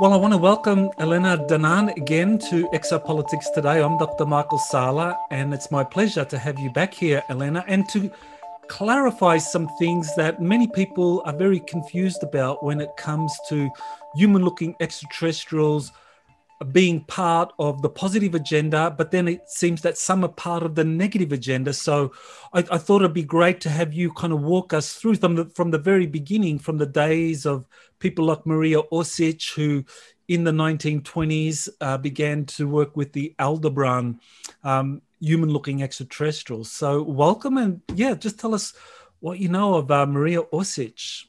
Well, I want to welcome Elena Danaan again to Exopolitics today. I'm Dr. Michael Salla, and it's my pleasure to have you back here, Elena, and to clarify some things that many people are very confused about when it comes to human looking extraterrestrials being part of the positive agenda, but then it seems that some are part of the negative agenda. So I, I thought it'd be great to have you kind of walk us through from the, from the very beginning, from the days of people like Maria Orsic, who in the 1920s uh, began to work with the Aldebaran um, human looking extraterrestrials. So welcome and yeah, just tell us what you know of uh, Maria Orsic.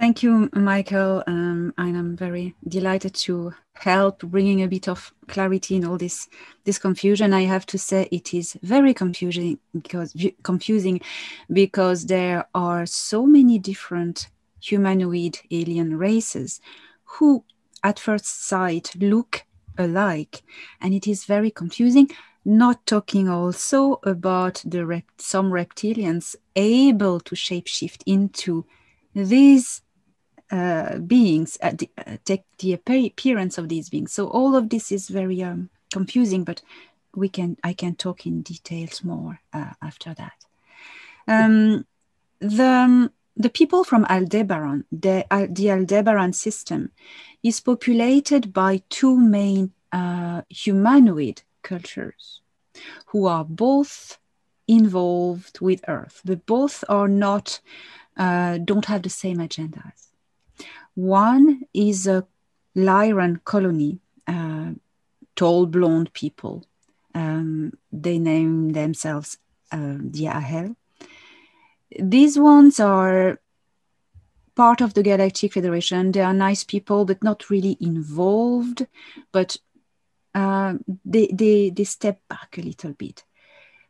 Thank you, Michael. Um, and I'm very delighted to help bringing a bit of clarity in all this this confusion. I have to say it is very confusing because confusing because there are so many different humanoid alien races who, at first sight, look alike, and it is very confusing. Not talking also about the rep- some reptilians able to shapeshift into these uh, beings uh, uh, take the appearance of these beings. So all of this is very um, confusing, but we can I can talk in details more uh, after that. Um, the um, the people from Aldebaran, the, uh, the Aldebaran system, is populated by two main uh, humanoid cultures who are both involved with Earth, but both are not don't have the same agendas. One is a Lyran colony, uh, tall blonde people. Um, they name themselves uh, the Ahel. These ones are part of the Galactic Federation. They are nice people, but not really involved. But uh, they, they, they step back a little bit.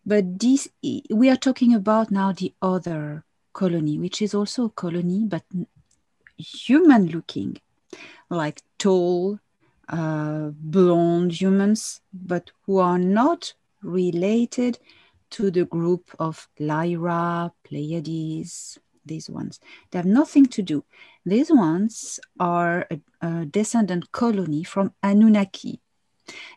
But this, we are talking about now the other colony, which is also a colony, but human looking, like tall, uh, blonde humans, but who are not related to the group of Lyra, Pleiades, these ones. They have nothing to do. These ones are a, a descendant colony from Anunnaki.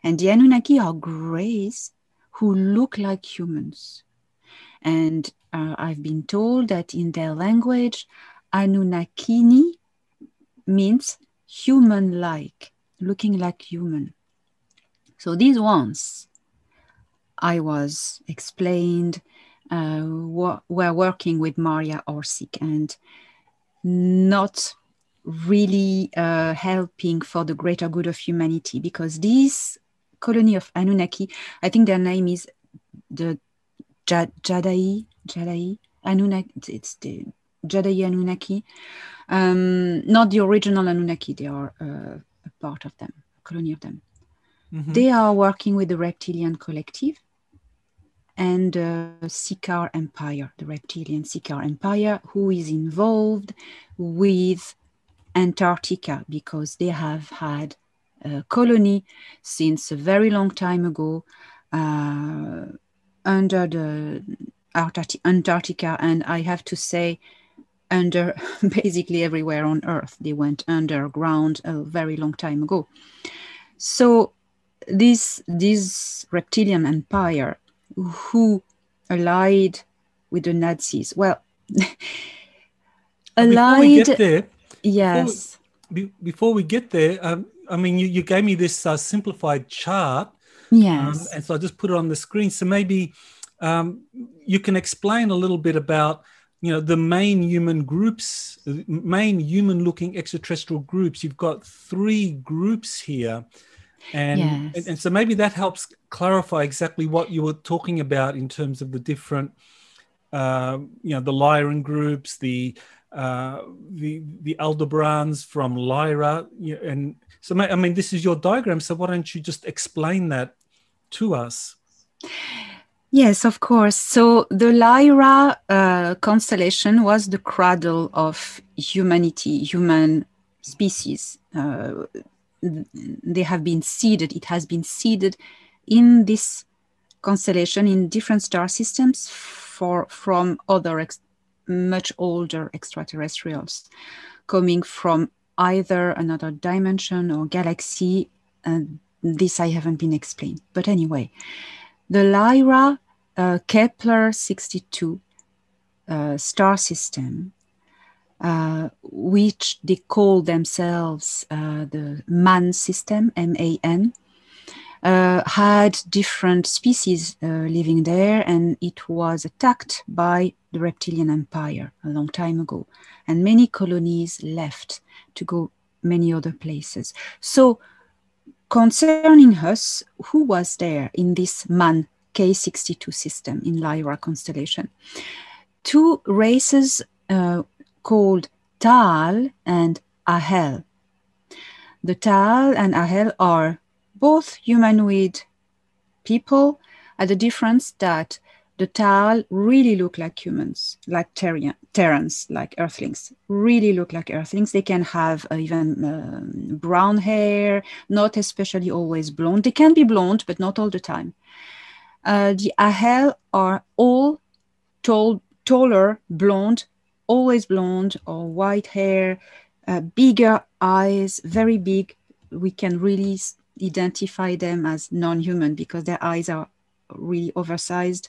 And the Anunnaki are greys who look like humans. And uh, I've been told that in their language, Anunnakini means human like, looking like human. So these ones I was explained uh, were working with Maria Orsic and not really uh, helping for the greater good of humanity because this colony of Anunnaki, I think their name is the Jadai, Jadai, Anunnaki, it's the Jadai Anunnaki. Um, not the original Anunnaki, they are uh, a part of them, a colony of them. Mm-hmm. They are working with the reptilian collective and uh, Ciakahrr Empire, the reptilian Ciakahrr Empire, who is involved with Antarctica because they have had a colony since a very long time ago uh, under the Antarctica. And I have to say, under basically everywhere on Earth. They went underground a very long time ago. So this this reptilian empire who allied with the Nazis. Well, allied. Before we get there, yes. Before we, before we get there, um, I mean, you, you gave me this uh, simplified chart. Yes. Um, and so I just put it on the screen. So maybe um, you can explain a little bit about you know the main human groups main human looking extraterrestrial groups you've got three groups here. And, yes. and, and so maybe that helps clarify exactly what you were talking about in terms of the different uh, you know the Lyran groups the uh, the the Aldebarans from Lyra. And so I mean this is your diagram so why don't you just explain that to us Yes, of course. So the Lyra uh, constellation was the cradle of humanity, human species. Uh, they have been seeded, it has been seeded in this constellation in different star systems for, from other much older extraterrestrials coming from either another dimension or galaxy. And this I haven't been explained. But anyway, the Lyra uh, Kepler 62 uh, star system, uh, which they call themselves uh, the MAN system, M A N, uh, had different species uh, living there, and it was attacked by the reptilian empire a long time ago. And many colonies left to go many other places. So, concerning us, who was there in this MAN K62 system in Lyra constellation? Two races uh, called Tal and Ahel. The Tal and Ahel are both humanoid people, at the difference that the Tal really look like humans, like Terrans, like Earthlings, really look like Earthlings. They can have uh, even uh, brown hair, not especially always blonde. They can be blonde, but not all the time. Uh, the Ahel are all tall, taller, blonde, always blonde or white hair, uh, bigger eyes, very big. We can really identify them as non-human because their eyes are really oversized,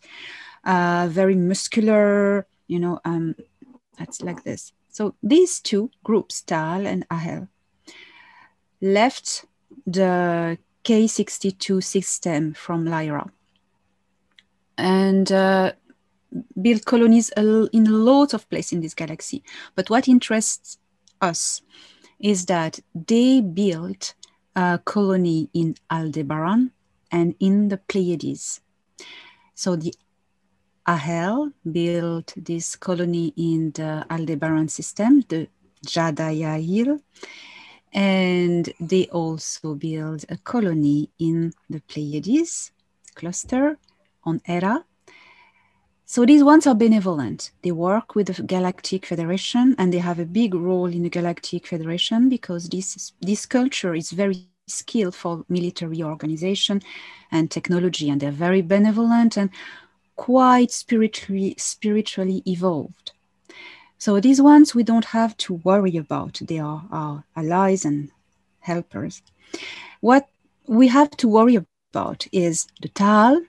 uh, very muscular, you know, um, that's like this. So these two groups, Tal and Ahel, left the K62 system from Lyra and uh, built colonies in a lot of places in this galaxy. But what interests us is that they built a colony in Aldebaran and in the Pleiades. So the Ahel built this colony in the Aldebaran system, the Jadayail, and they also built a colony in the Pleiades cluster on Erra. So these ones are benevolent. They work with the Galactic Federation and they have a big role in the Galactic Federation because this, this culture is very skilled for military organization and technology and they're very benevolent and quite spiritually spiritually evolved. So these ones we don't have to worry about. They are our allies and helpers. What we have to worry about is the Taal.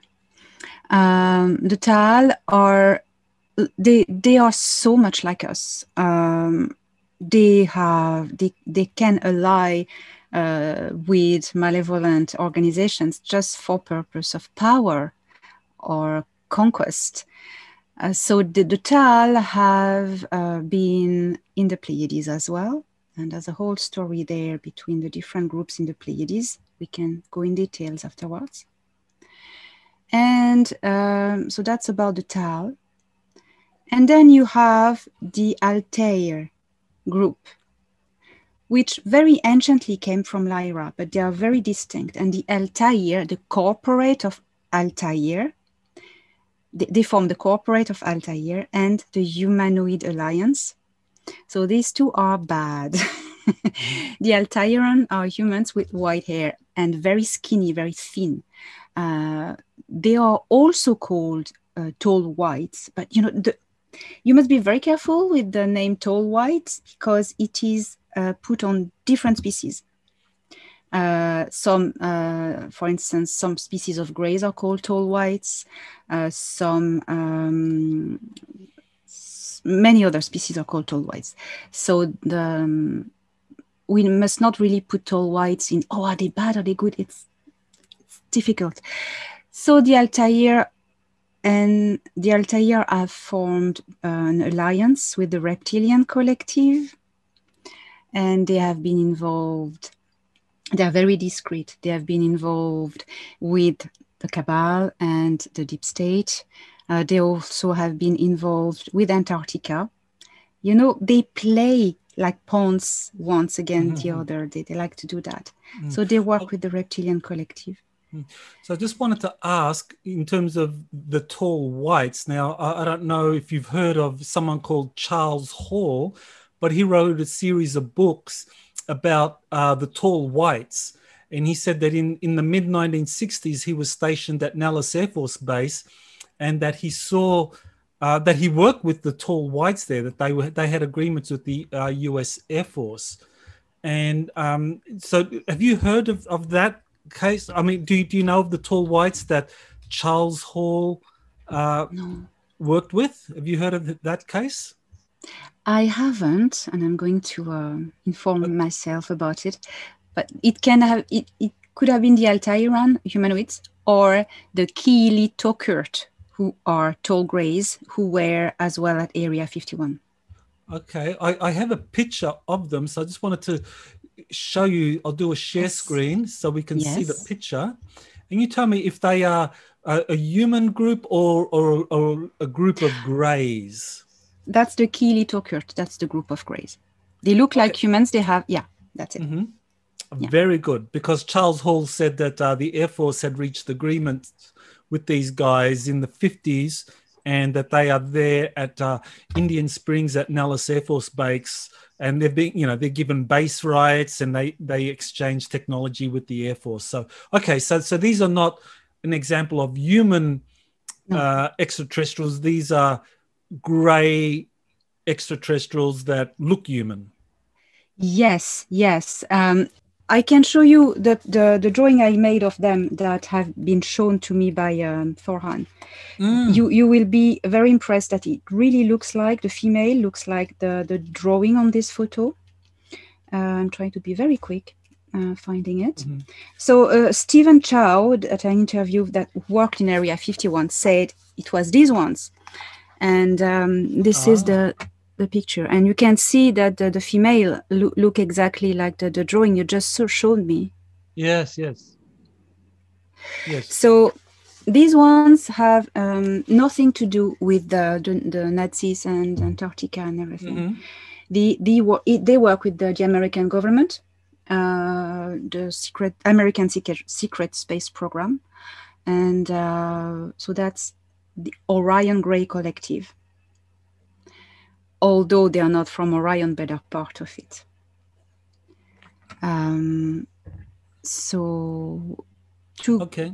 Um, the Taal are they they are so much like us. Um, they have they they can ally uh, with malevolent organizations just for purpose of power or conquest. Uh, so the, the Taal have uh, been in the Pleiades as well. And there's a whole story there between the different groups in the Pleiades. We can go in details afterwards. And um, so that's about the Taal. And then you have the Altair group, which very anciently came from Lyra, but they are very distinct. And the Altair, the corporate of Altair, they, they form the corporate of Altair and the Humanoid Alliance. So these two are bad. the Altairan are humans with white hair and very skinny, very thin. Uh, they are also called uh, tall whites, but you know, the, you must be very careful with the name tall whites because it is uh, put on different species. Uh, some, uh, for instance, some species of greys are called tall whites. Uh, some, um, many other species are called tall whites. So the, um, we must not really put tall whites in. Oh, are they bad? Are they good? It's difficult. So the Altair and the Altair have formed an alliance with the Reptilian Collective, and they have been involved they are very discreet. They have been involved with the cabal and the deep state. Uh, they also have been involved with Antarctica. You know, they play like pawns once again mm-hmm. the other. They, they like to do that. Mm-hmm. So they work with the reptilian collective. Mm. So I just wanted to ask in terms of the tall whites. Now, I, I don't know if you've heard of someone called Charles Hall, but he wrote a series of books about uh, the tall whites. And he said that in, in the mid 1960s, he was stationed at Nellis Air Force Base and that he saw uh, that he worked with the tall whites there, that they, were, they had agreements with the uh, US Air Force. And um, so, have you heard of, of that case? I mean, do, do you know of the tall whites that Charles Hall uh, no. worked with? Have you heard of that case? I haven't, and I'm going to uh, inform okay. myself about it. But it can have it, it could have been the Altairan humanoids or the Kili Tokurt, who are tall greys who were as well at Area 51. Okay, I, I have a picture of them, so I just wanted to show you. I'll do a share yes. screen so we can yes. see the picture. And you tell me if they are a, a human group or, or, or, a group of greys. That's the Kili Tokurt. That's the group of greys. They look okay. like humans. They have, yeah, that's it. Mm-hmm. Yeah. Very good, because Charles Hall said that uh, the Air Force had reached agreement with these guys in the 50s and that they are there at uh, Indian Springs at Nellis Air Force Base, and they're being, you know, they're given base rights and they they exchange technology with the Air Force. So okay, so so these are not an example of human no. uh, extraterrestrials. These are grey extraterrestrials that look human. Yes, yes. Um, I can show you the, the, the, drawing I made of them that have been shown to me by um, Thorhan. Mm. You you will be very impressed that it really looks like the female looks like the the drawing on this photo. Uh, I'm trying to be very quick uh, finding it. Mm-hmm. So uh, Stephen Chow, at an interview that worked in Area 51, said it was these ones, and um, this is the ah the picture. And you can see that the, the female lo- look exactly like the, the drawing you just so showed me. Yes yes. Yes. So these ones have um, nothing to do with the, the, the, nazis and antarctica and everything. Mm-hmm. the, the, they work with the, the american government uh, the secret american secret, secret space program. And uh, so that's the orion gray collective although they are not from Orion, but are part of it. Um, so, to, okay.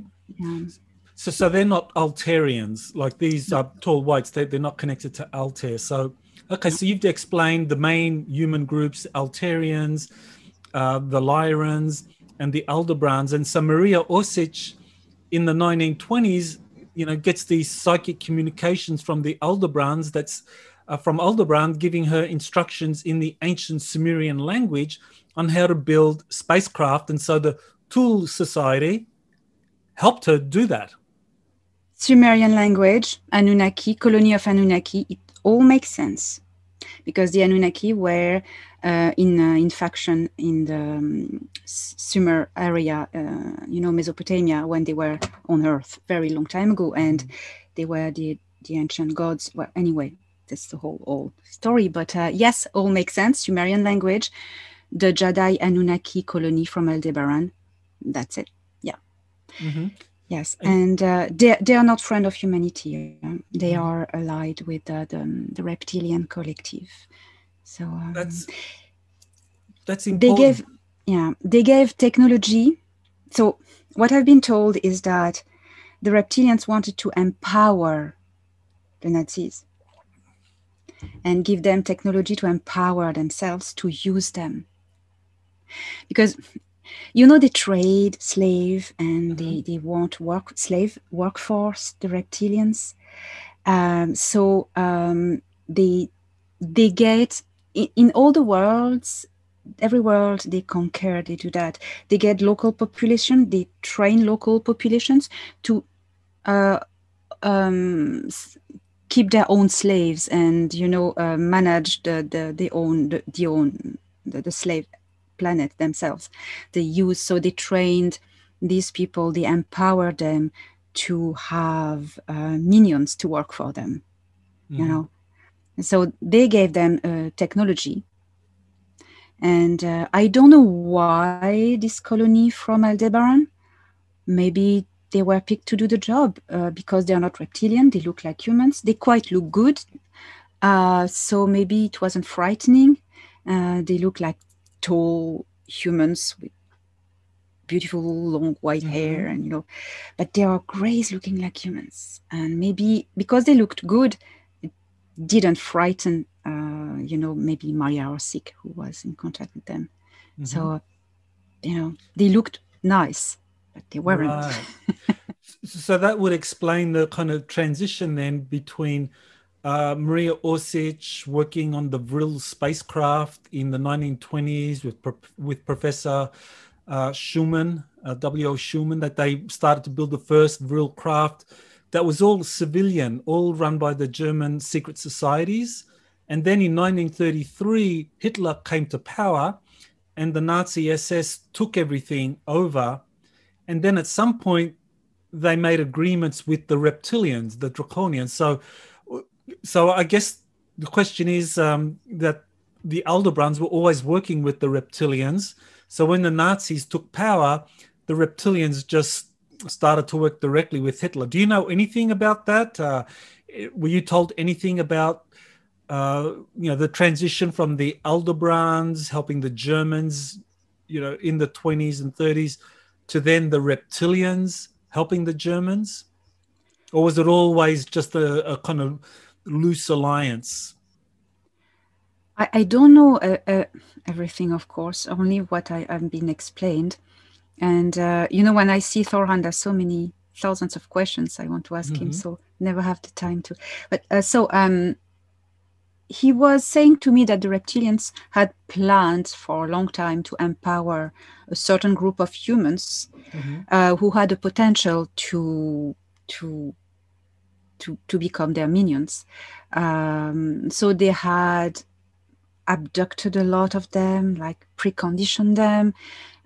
So, so they're not Altarians like these uh, tall whites. They, they're not connected to Altair. So, okay. So you've explained the main human groups: Altarians, uh, the Lyrans, and the Aldebarans. And so Maria Orsic, in the 1920s, you know, gets these psychic communications from the Aldebarans. That's uh, from Aldebaran giving her instructions in the ancient Sumerian language on how to build spacecraft. And so the Thule Society helped her do that. Sumerian language, Anunnaki, colony of Anunnaki, it all makes sense because the Anunnaki were uh, in uh, in faction in the um, Sumer area, uh, you know, Mesopotamia, when they were on Earth very long time ago, and they were the the ancient gods. Well, anyway, that's the whole old story. But uh, yes, all makes sense. Sumerian language, the Jedi Anunnaki colony from Aldebaran. That's it. Yeah. Mm-hmm. Yes, and uh, they they are not friend of humanity. They mm-hmm. are allied with uh, the the reptilian collective. So um, that's that's important. They gave yeah they gave technology. So what I've been told is that the reptilians wanted to empower the Nazis and give them technology to empower themselves to use them. Because you know they trade slave and mm-hmm. they, they want work slave workforce, the reptilians. Um, so um, they they get in, in all the worlds every world they conquer they do that they get local population they train local populations to uh, um, keep their own slaves and you know uh, manage the the, the own the, the own the, the, slave planet themselves. They use so they trained these people they empowered them to have uh, minions to work for them mm. you know. So they gave them uh, technology. And uh, i don't know why this colony from aldebaran. Maybe they were picked to do the job uh, because they are not reptilian. They look like humans. They quite look good. Uh, so maybe it wasn't frightening. Uh, they look like tall humans with beautiful long white mm-hmm. hair and you know but they are grays looking like humans and maybe because they looked good it didn't frighten uh, you know maybe maria or Orsic, who was in contact with them Mm-hmm. So, you know, they looked nice, but they weren't. Right. so that would explain the kind of transition then between uh, Maria Orsic working on the Vril spacecraft in the 1920s with with Professor uh, Schulman, uh, W.O. Schumann, that they started to build the first Vril craft that was all civilian, all run by the German secret societies. And then in 1933, Hitler came to power and the Nazi SS took everything over. And then at some point, they made agreements with the reptilians, the draconians. So, so I guess the question is um, that the Aldebarans were always working with the reptilians. So when the Nazis took power, the reptilians just started to work directly with Hitler. Do you know anything about that? Uh, were you told anything about uh, you know the transition from the Aldebarans helping the Germans, you know, in the 20s and 30s, to then the reptilians helping the Germans, or was it always just a, a kind of loose alliance? I, I don't know uh, uh, everything, of course, only what I have been explained. And uh, you know, when I see Thorhan, there's so many thousands of questions I want to ask mm-hmm. him, so never have the time to. But uh, so um, he was saying to me that the reptilians had planned for a long time to empower a certain group of humans mm-hmm. uh, who had the potential to to to to become their minions. Um, so they had abducted a lot of them, like preconditioned them.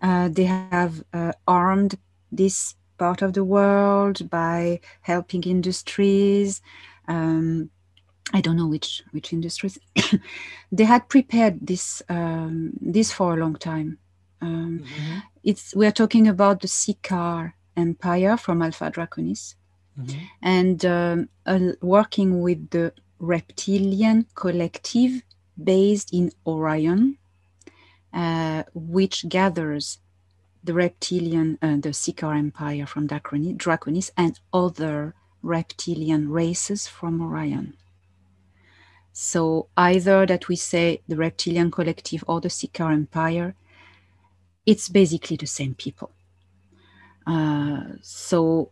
Uh, they have uh, armed this part of the world by helping industries. Um, I don't know which which industries. they had prepared this um, this for a long time. Um, mm-hmm. It's we are talking about the Ciakahrr Empire from Alpha Draconis, mm-hmm. and um, uh, working with the reptilian collective based in Orion, uh, which gathers the reptilian, uh, the Ciakahrr Empire from Draconis, and other reptilian races from Orion. So either that we say the reptilian collective or the Ciakahrr Empire, it's basically the same people. Uh, so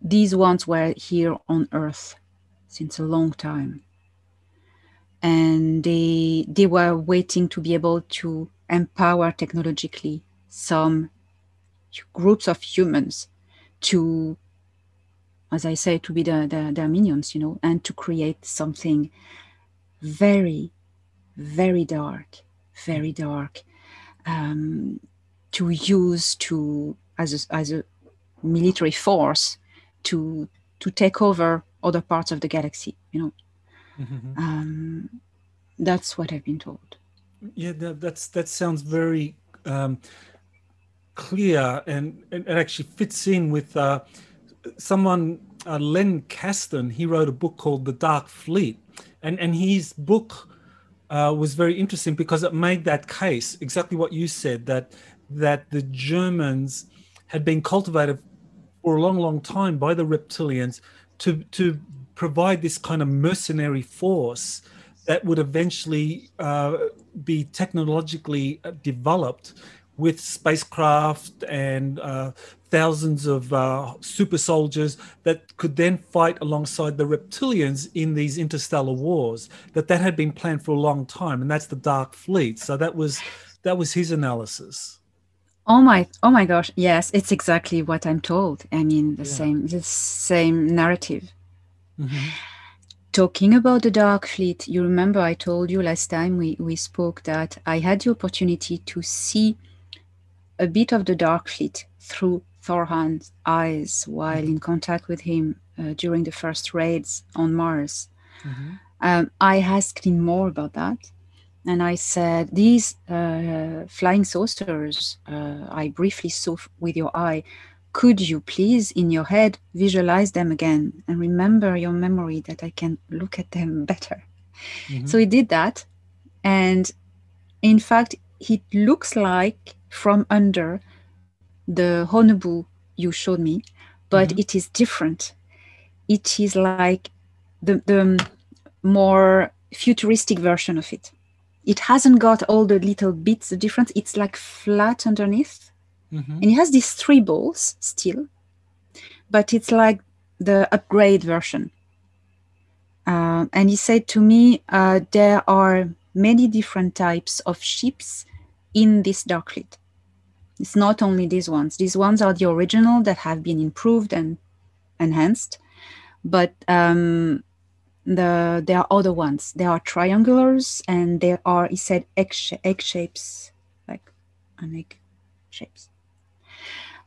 these ones were here on Earth since a long time, and they they were waiting to be able to empower technologically some groups of humans to as I say, to be the, the, their minions, you know, and to create something very, very dark, very dark, um, to use to as a, as a military force to to take over other parts of the galaxy. You know, mm-hmm. um, that's what I've been told. Yeah, that, that's that sounds very um, clear, and, and, it actually fits in with uh, someone. Uh, Len Kasten, he wrote a book called The Dark Fleet, and and his book uh, was very interesting because it made that case exactly what you said that that the Germans had been cultivated for a long, long time by the reptilians to to provide this kind of mercenary force that would eventually uh, be technologically developed with spacecraft and uh, thousands of uh, super soldiers that could then fight alongside the reptilians in these interstellar wars that that had been planned for a long time and that's the dark fleet so that was that was his analysis oh my oh my gosh yes it's exactly what i'm told i mean the yeah. same the same narrative mm-hmm. talking about the dark fleet you remember i told you last time we we spoke that i had the opportunity to see a bit of the dark fleet through Thorhan's eyes while mm-hmm. in contact with him uh, during the first raids on Mars. Mm-hmm. Um, I asked him more about that. And I said, These uh, flying saucers uh, I briefly saw with your eye, could you please, in your head, visualize them again and remember your memory that I can look at them better? Mm-hmm. So he did that. And in fact, it looks like from under the Haunebu you showed me, but mm-hmm. it is different. It is like the, the more futuristic version of it. it hasn't got all the little bits of difference. It's like flat underneath. Mm-hmm. And it has these three balls still, but it's like the upgrade version. Uh, and he said to me, uh, there are many different types of ships in this dark fleet. It's not only these ones. These ones are the original that have been improved and enhanced, but um, the there are other ones. There are triangulars, and there are he said egg, sh- egg shapes, like an egg shapes.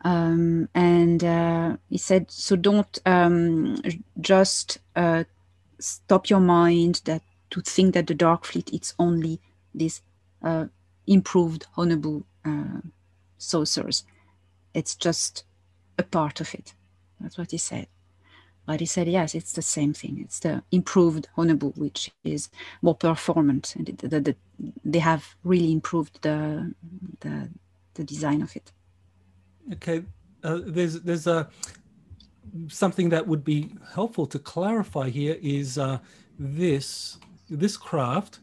Um, and uh, he said, so don't um, just uh, stop your mind that to think that the dark fleet it's only this uh, improved Haunebu uh, saucers. It's just a part of it. That's what he said. But he said, yes, it's the same thing. It's the improved Haunebu, which is more performant, and it, the, the, they have really improved the, the the design of it. Okay, uh, there's there's a something that would be helpful to clarify here is uh, this this craft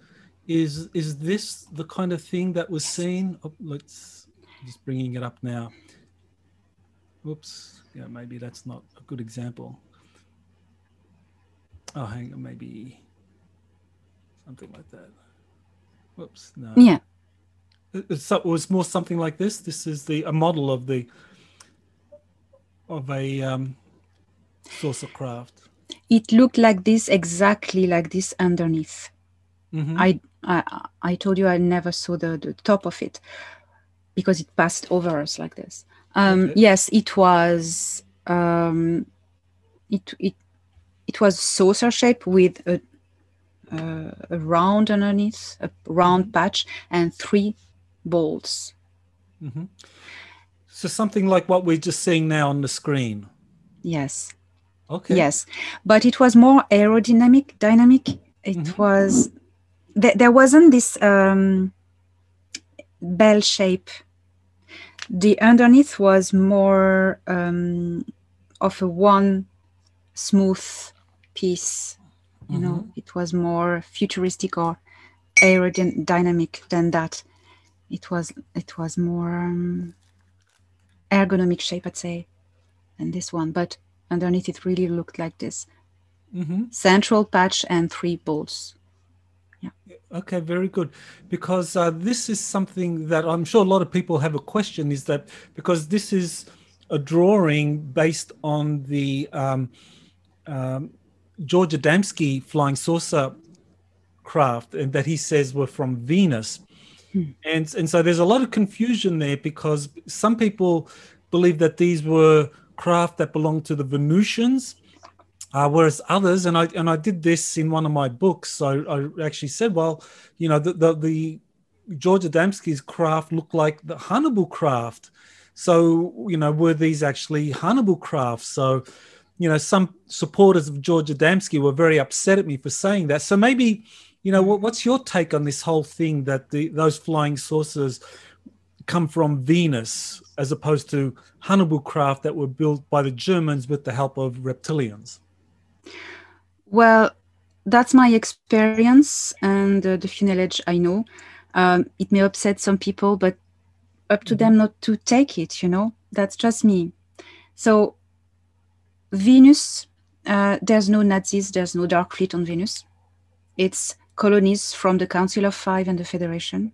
is is this the kind of thing that was seen oh, let's just bringing it up now. Whoops. Yeah maybe that's not a good example. Oh hang on maybe something like that. Whoops no. Yeah, it, it was more something like this. This is the a model of the of a um saucer craft. It looked like this, exactly like this underneath. Mhm. I, I I told you I never saw the, the top of it because it passed over us like this. Um, Okay. Yes, it was um, it it it was saucer shape with a, uh, a round underneath, a round patch, and three bolts. hmm So something like what we're just seeing now on the screen. Yes, Okay. yes, but it was more aerodynamic. Dynamic. It Mhm. was th- there wasn't this um, bell shape. The underneath was more um, of a one smooth piece. You know, it was more futuristic or aerodynamic than that. It was it was more um, ergonomic shape, I'd say, than this one. But underneath, it really looked like this hmm central patch and three bolts. Okay, very good. Because uh, this is something that I'm sure a lot of people have a question is that because this is a drawing based on the um, um, George Adamski flying saucer craft, and that he says were from Venus. And, and so there's a lot of confusion there because some people believe that these were craft that belonged to the Venusians, uh, whereas others, and I and I did this in one of my books. So I actually said, well, you know, the the, the George Adamski's craft looked like the Haunebu craft. So you know, were these actually Haunebu crafts? So you know, some supporters of George Adamski were very upset at me for saying that. So maybe, you know, what, what's your take on this whole thing that the those flying saucers come from Venus as opposed to Haunebu craft that were built by the Germans with the help of reptilians? Well, that's my experience and uh, the few knowledge I know. Um, it may upset some people, but up to them not to take it, you know? That's just me. So, Venus, uh, there's no Nazis, there's no Dark Fleet on Venus. It's colonies from the Council of Five and the Federation.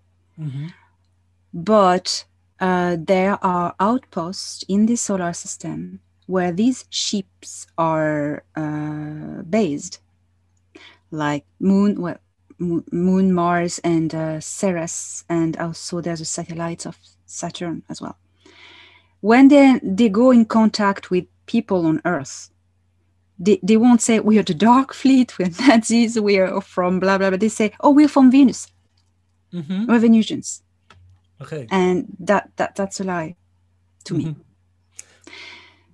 But uh, there are outposts in the solar system where these ships are uh, based, like Moon, well, Moon, Mars, and uh, Ceres, and also there's a satellite of Saturn as well. When they they go in contact with people on Earth, they, they won't say we are the Dark Fleet, we're Nazis, we are from blah blah blah. They say, oh, we're from Venus, Mm-hmm. we're Venusians, Okay. and that that that's a lie to me.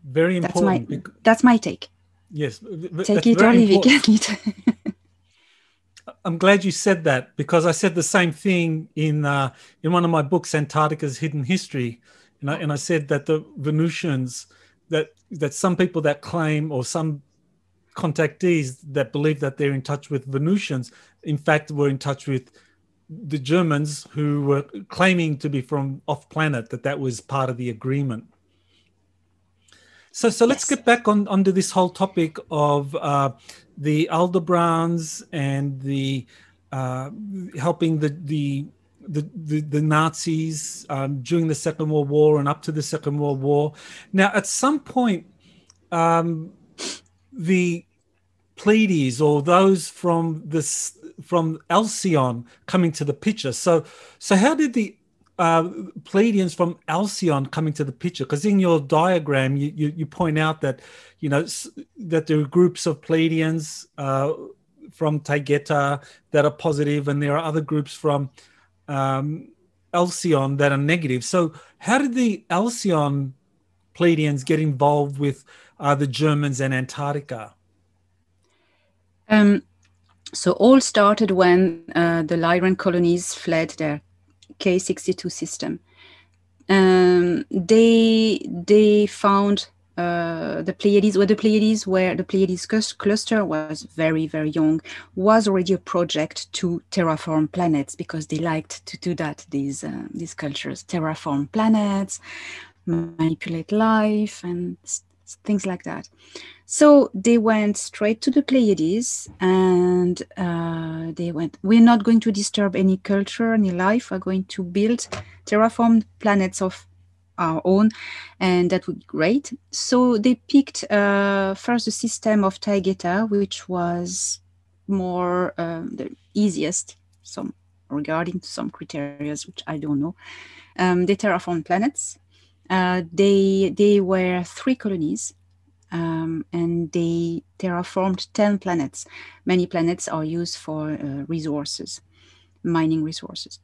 Very important. That's my that's my take. yes. Take it or leave it. I'm glad you said that because I said the same thing in uh, in one of my books, Antarctica's Hidden History, and I, and I said that the Venusians that that some people that claim or some contactees that believe that they're in touch with Venusians, in fact, were in touch with the Germans who were claiming to be from off planet that that was part of the agreement. So, so let's yes. get back on onto this whole topic of uh, the Aldebarans and the uh, helping the the the, the, the Nazis um, during the Second World War and up to the Second World War. Now, at some point, um, the Pleiades or those from this from Alcyon coming to the picture. So, so how did the uh, Pleiadians from Alcyon coming to the picture? Because in your diagram, you, you, you point out that you know that there are groups of Pleiadians uh, from Taygeta that are positive, and there are other groups from um, Alcyon that are negative. So, how did the Alcyon Pleiadians get involved with uh, the Germans and Antarctica? Um, so all started when uh, the Lyran colonies fled their K62 system. Um, they they found uh, the Pleiades, where the Pleiades, where the Pleiades cluster was very very young, was already a project to terraform planets because they liked to do that. These uh, these cultures terraform planets, manipulate life, and things like that. So they went straight to the Pleiades and uh, they went, we're not going to disturb any culture, any life. We're going to build terraformed planets of our own, and that would be great. So they picked uh, first the system of Taygeta, which was more um, the easiest, some regarding some criteria, which I don't know. Um, they terraformed planets. Uh, they they were three colonies um, and they terraformed 10 planets. Many planets are used for uh, resources, mining resources.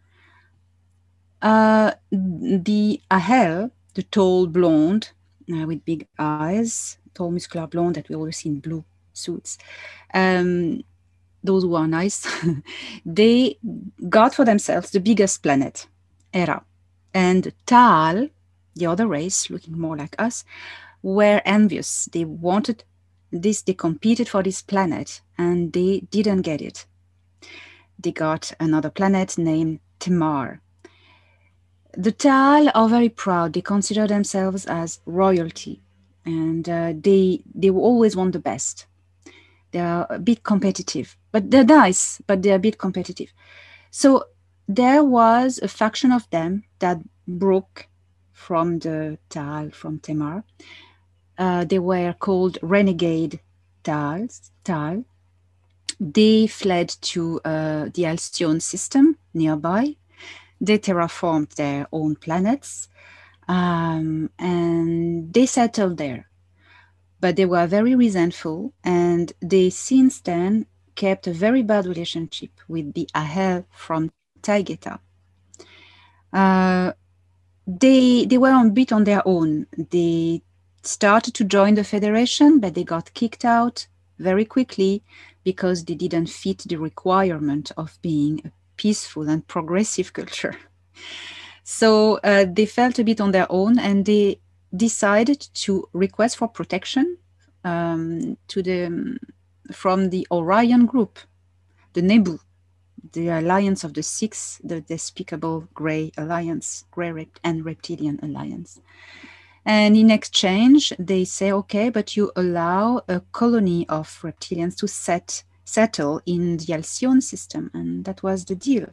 Uh, the Ahel, the tall blonde uh, with big eyes, tall muscular blonde that we always see in blue suits, um, those who are nice, they got for themselves the biggest planet, Erra. And Tal, the other race, looking more like us, were envious. They wanted this, they competed for this planet and they didn't get it. They got another planet named Temar. The Tal are very proud. They consider themselves as royalty and uh, they, they always want the best. They are a bit competitive, but they're nice, but they're a bit competitive. So there was a faction of them that broke from the Tal, from Temar, uh, they were called renegade Tals. Tal. They fled to uh, the Alcyon system nearby. They terraformed their own planets um, and they settled there. But they were very resentful and they since then kept a very bad relationship with the Ahel from Taygeta. Uh, they they were a bit on their own. They started to join the federation, but they got kicked out very quickly because they didn't fit the requirement of being a peaceful and progressive culture. So uh, they felt a bit on their own and they decided to request for protection um, to the, from the Orion group, the Nebu, the alliance of the six, the despicable Grey Alliance, Grey and Reptilian Alliance. And in exchange, they say, okay, but you allow a colony of reptilians to set, settle in the Alcyon system. And that was the deal.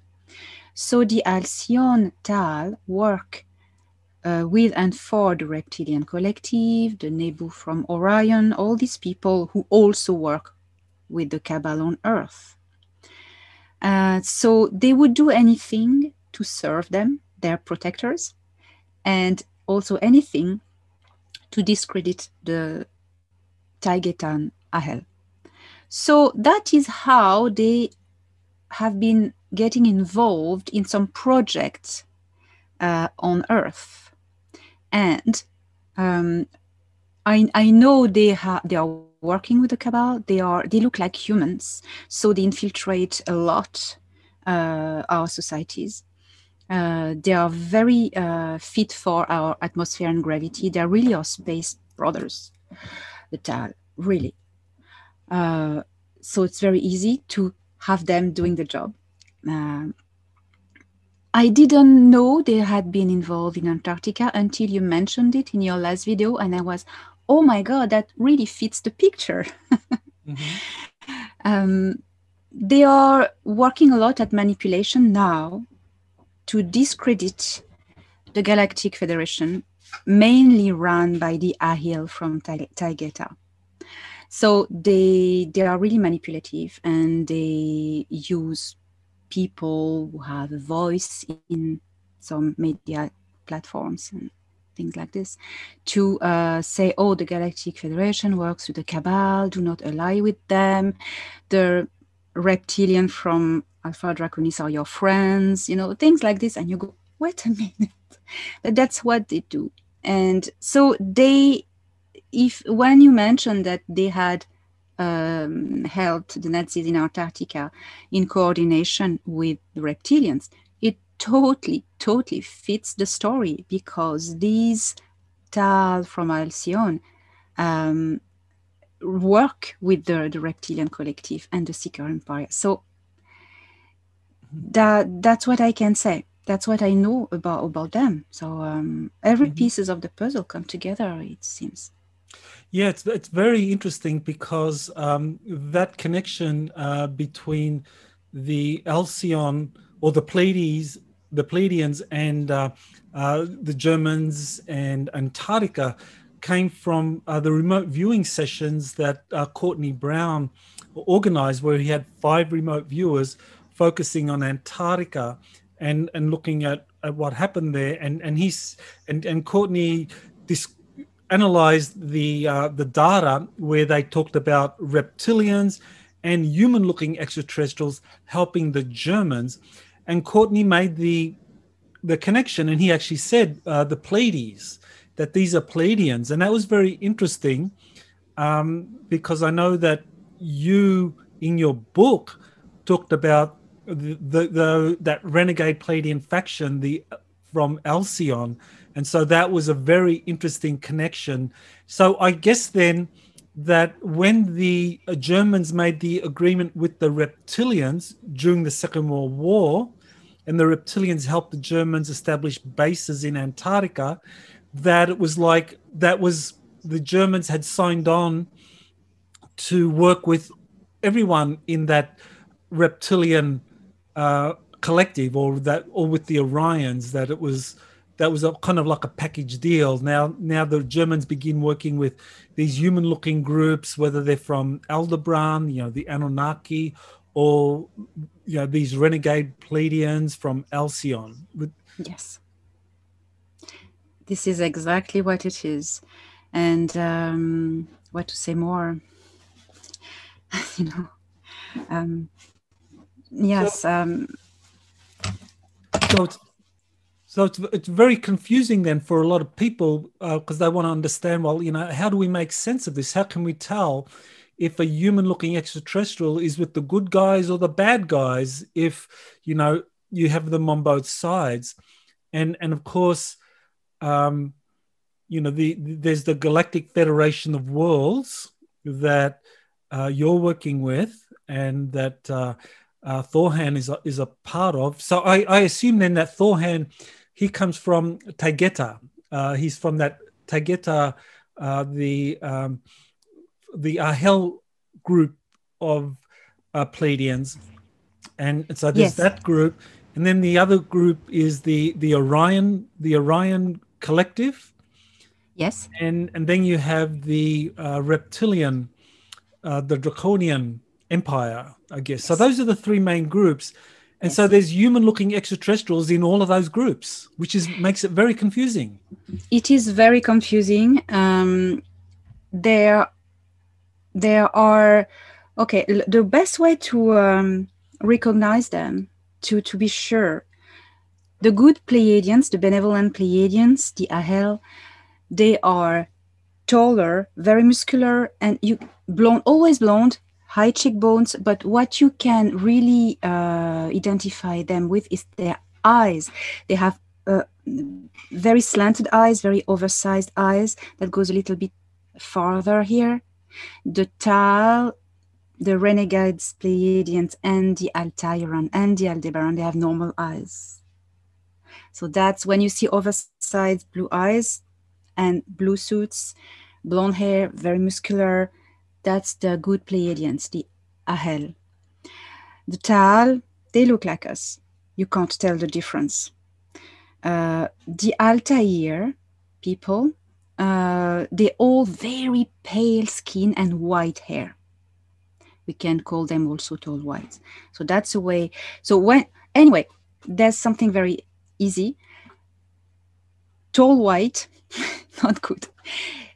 So the Alcyon Tal work uh, with and for the Reptilian Collective, the Nebu from Orion, all these people who also work with the Cabal on Earth. Uh, so they would do anything to serve them, their protectors, and also anything to discredit the Taygetan Ahel. So that is how they have been getting involved in some projects uh, on Earth. And um, I, I know they, ha- they are working with the Cabal. They are they look like humans, so they infiltrate a lot uh, our societies. Uh, they are very uh, fit for our atmosphere and gravity. They're really our space brothers, the Tal, really. Uh, so it's very easy to have them doing the job. Uh, I didn't know they had been involved in Antarctica until you mentioned it in your last video, and I was, oh my god, that really fits the picture. mm-hmm. um, they are working a lot at manipulation now to discredit the Galactic Federation, mainly run by the Ahel from Taygeta. So they they are really manipulative and they use people who have a voice in some media platforms and things like this to uh, say, oh, the Galactic Federation works with the Cabal, do not ally with them. The reptilian from Alpha Draconis are your friends, you know, things like this. And you go, wait a minute. but that's what they do. And so they, if when you mentioned that they had um, helped the Nazis in Antarctica in coordination with the reptilians, totally, totally fits the story because these Tal from Alcyon um, work with the, the reptilian collective and the Ciakahrr Empire. So that that's what I can say. That's what I know about about them. So um, every mm-hmm. pieces of the puzzle come together. It seems. Yeah, it's it's very interesting because um, that connection uh, between the Alcyon or the Pleiades, the Pleiadians, and uh, uh, the Germans and Antarctica came from uh, the remote viewing sessions that uh, Courtney Brown organized, where he had five remote viewers focusing on Antarctica and and looking at, at what happened there. And and he's and and Courtney this analyzed the uh, the data where they talked about reptilians and human-looking extraterrestrials helping the Germans. And Courtney made the the connection, and he actually said uh, the Pleiades that these are Pleiadians, and that was very interesting um, because I know that you in your book talked about the, the, the that renegade Pleiadian faction, the from Alcyon, and so that was a very interesting connection. So I guess then that when the Germans made the agreement with the reptilians during the Second World War, and the reptilians helped the Germans establish bases in Antarctica, that it was like that was the Germans had signed on to work with everyone in that reptilian uh, collective or that or with the Orions that it was that was a kind of like a package deal. Now now the Germans begin working with these human looking groups, whether they're from Aldebaran, you know, the Anunnaki, or you know, these renegade Pleiadians from Alcyon. Yes this is exactly what it is. And um, what to say more? you know, um, yes. So, um, so it's, so it's, it's very confusing then for a lot of people because uh, they want to understand. Well, you know, how do we make sense of this? How can we tell if a human-looking extraterrestrial is with the good guys or the bad guys? If you know you have them on both sides, and and of course um, you know, the, the, there's the Galactic Federation of Worlds that uh, you're working with, and that uh, uh, Thorhan is a, is a part of. So I, I assume then that Thorhan, he comes from Taygeta. Uh, he's from that Taygeta, uh, the um, the Ahel group of uh, Pleiadians, and so there's yes. that group, and then the other group is the the Orion the Orion collective. Yes. And and then you have the uh, reptilian, uh, the draconian empire, I guess. Yes. So those are the three main groups. And yes. so there's human-looking extraterrestrials in all of those groups, which is makes it very confusing. It is very confusing. Um, there, there are okay. The best way to um, recognize them, to to be sure, the good Pleiadians, the benevolent Pleiadians, the Ahel, they are taller, very muscular, and you blonde, always blonde, high cheekbones. But what you can really uh, identify them with is their eyes. They have uh, very slanted eyes, very oversized eyes that goes a little bit farther here. The Tal, the Renegades, Pleiadians, and the Altaïran and the Aldebaran, they have normal eyes So that's when you see oversized blue eyes and blue suits, blonde hair, very muscular. That's the good Pleiadians, the Ahel. The Tal, they look like us. You can't tell the difference. Uh, the Altair people, uh, they all very pale skin and white hair. We can call them also tall whites. So that's a way. So when anyway, there's something very easy. Tall white, not good.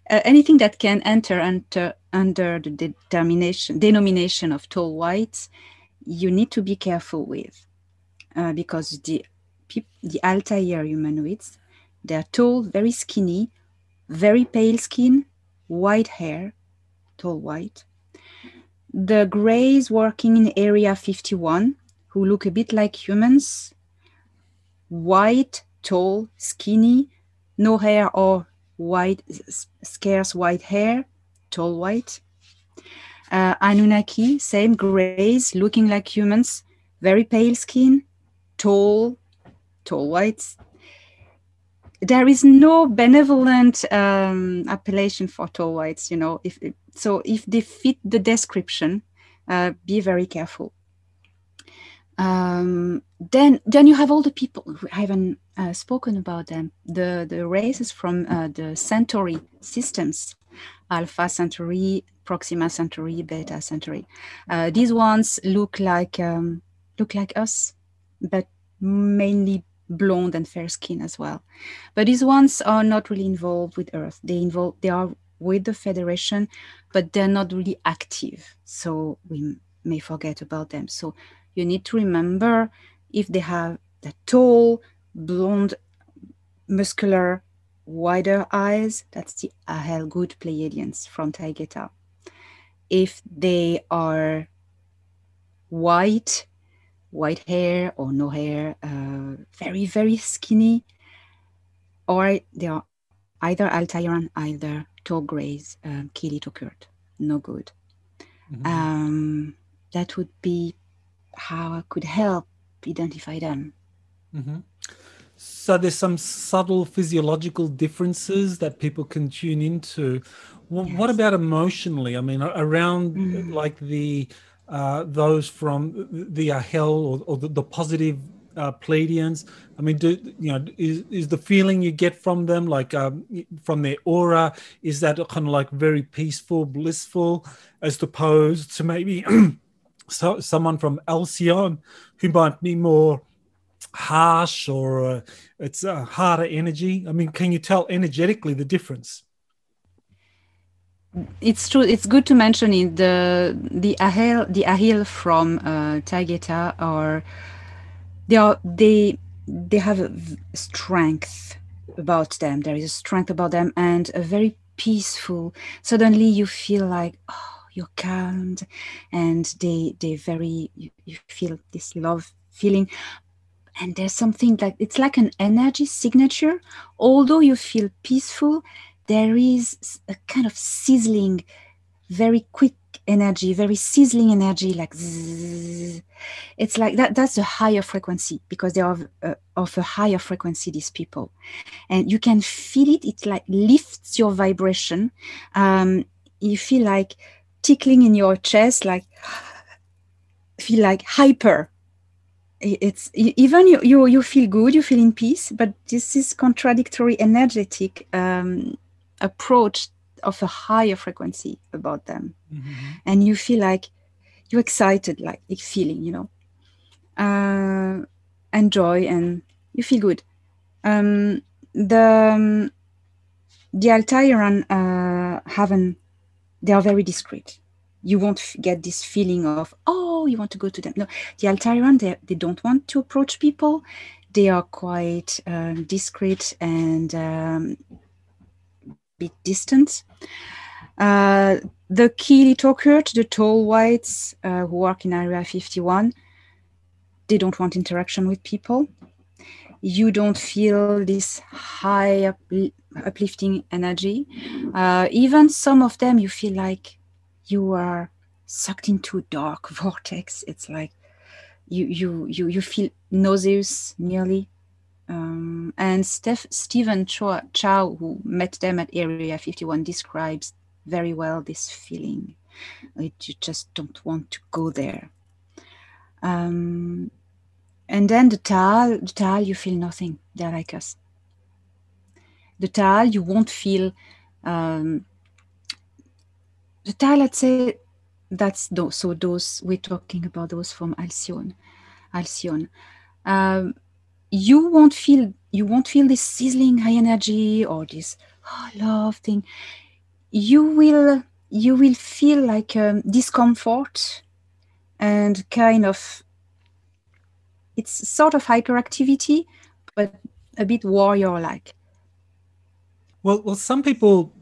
Uh, anything that can enter under, under the determination denomination of tall whites, you need to be careful with, uh, because the the Altair humanoids, they're tall, very skinny, very pale skin, white hair, tall white. The Greys working in Area 51, who look a bit like humans, white, tall, skinny, no hair or white, scarce white hair, tall white. Uh, Anunnaki, same grays, looking like humans, very pale skin, tall, tall whites. There is no benevolent um, appellation for tall whites, you know. If so, if they fit the description, uh, be very careful. Um, then, then you have all the people who haven't uh, spoken about them. The the races from uh, the Centauri systems, Alpha Centauri, Proxima Centauri, Beta Centauri. Uh, these ones look like um, look like us, but mainly blonde and fair skin as well. But these ones are not really involved with Earth. They involve they are with the Federation, but they're not really active. So we may forget about them. So you need to remember if they have the tall, blonde, muscular, wider eyes, that's the Ahel good Pleiadians from Taygeta. If they are white, white hair or no hair, uh, very, very skinny, or they are either Altairan, either tall grays, Kili Tokurt. No good. Mm-hmm. Um, that would be how I could help identify them. Mm-hmm. So there's some subtle physiological differences that people can tune into. Yes. What about emotionally? I mean, around mm. like the uh, those from the Ahel or, or the, the, positive uh, Pleiadians. I mean, do you know is is the feeling you get from them like um, from their aura is that kind of like very peaceful, blissful, as opposed to maybe so, someone from Alcyon who might be more harsh or uh, it's a harder energy? I mean, can you tell energetically the difference? It's true. It's good to mention it. The the Ahel the Ahel from uh, Taygeta are they are they they have a strength about them. There is a strength about them and a very peaceful. Suddenly you feel like oh, you're calmed and they they very you, you feel this love feeling and there's something like it's like an energy signature although you feel peaceful there is a kind of sizzling very quick energy very sizzling energy like zzz. it's like that that's a higher frequency because they are of, uh, of a higher frequency these people and you can feel it it like lifts your vibration um, you feel like tickling in your chest, like feel like hyper. It's even you, you you feel good, you feel in peace, but this is contradictory, energetic um, approach of a higher frequency about them, mm-hmm. and you feel like you're excited, like feeling, you know, uh, and joy, and you feel good. Um, the um, the Altairan uh, haven't they are very discreet. You won't get this feeling of, oh, you want to go to them. No, the Altairan, they, they don't want to approach people. They are quite uh, discreet and um, bit distant. Uh, the Kili Tokurt, the tall whites uh, who work in Area 51, they don't want interaction with people. You don't feel this high uplifting energy. Uh, even some of them, you feel like you are sucked into a dark vortex. It's like you you you you feel nauseous nearly. Um, and Steph, Stephen Chow, who met them at Area 51, describes very well this feeling. Like you just don't want to go there. Um, and then the Taal, the Taal, you feel nothing. They're like us. The Taal, you won't feel. Um, the Taal, let's say, that's those. So those we're talking about those from Alcyone. Alcyone. Um, you won't feel you won't feel this sizzling high energy or this oh, love thing. You will you will feel like um, discomfort and kind of it's sort of hyperactivity, but a bit warrior like. Well, well, some people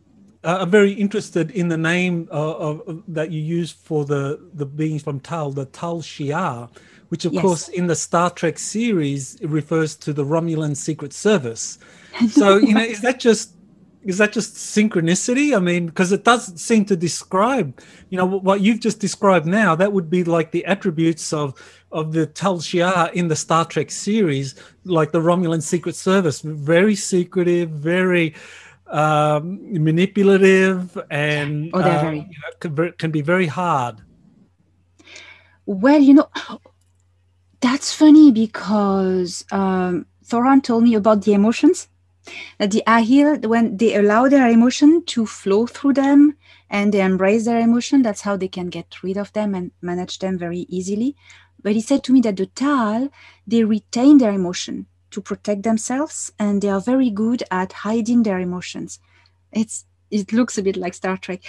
are very interested in the name of, of, that you use for the the beings from Tal, the Tal Shiar, which of yes. course in the Star Trek series refers to the Romulan Secret Service. So you know, is that just is that just synchronicity? I mean, because it does seem to describe, you know, what you've just described now. That would be like the attributes of of the Tal Shiar in the Star Trek series, like the Romulan Secret Service, very secretive, very um, manipulative, and oh, uh, very... You know, can, can be very hard. Well, you know, that's funny because um, Thoran told me about the emotions that the Ahel, when they allow their emotion to flow through them and they embrace their emotion, that's how they can get rid of them and manage them very easily. But he said to me that the tal they retain their emotion to protect themselves and they are very good at hiding their emotions. It's it looks a bit like Star Trek.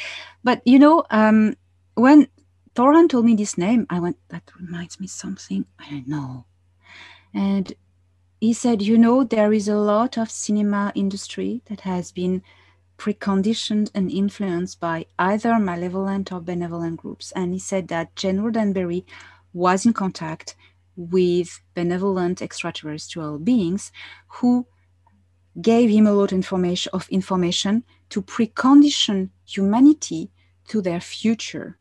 But you know, um, when Thoran told me this name, I went, that reminds me something. I don't know. And he said, you know, there is a lot of cinema industry that has been preconditioned and influenced by either malevolent or benevolent groups. And he said that Gene Roddenberry was in contact with benevolent extraterrestrial beings who gave him a lot of information, of information to precondition humanity to their future.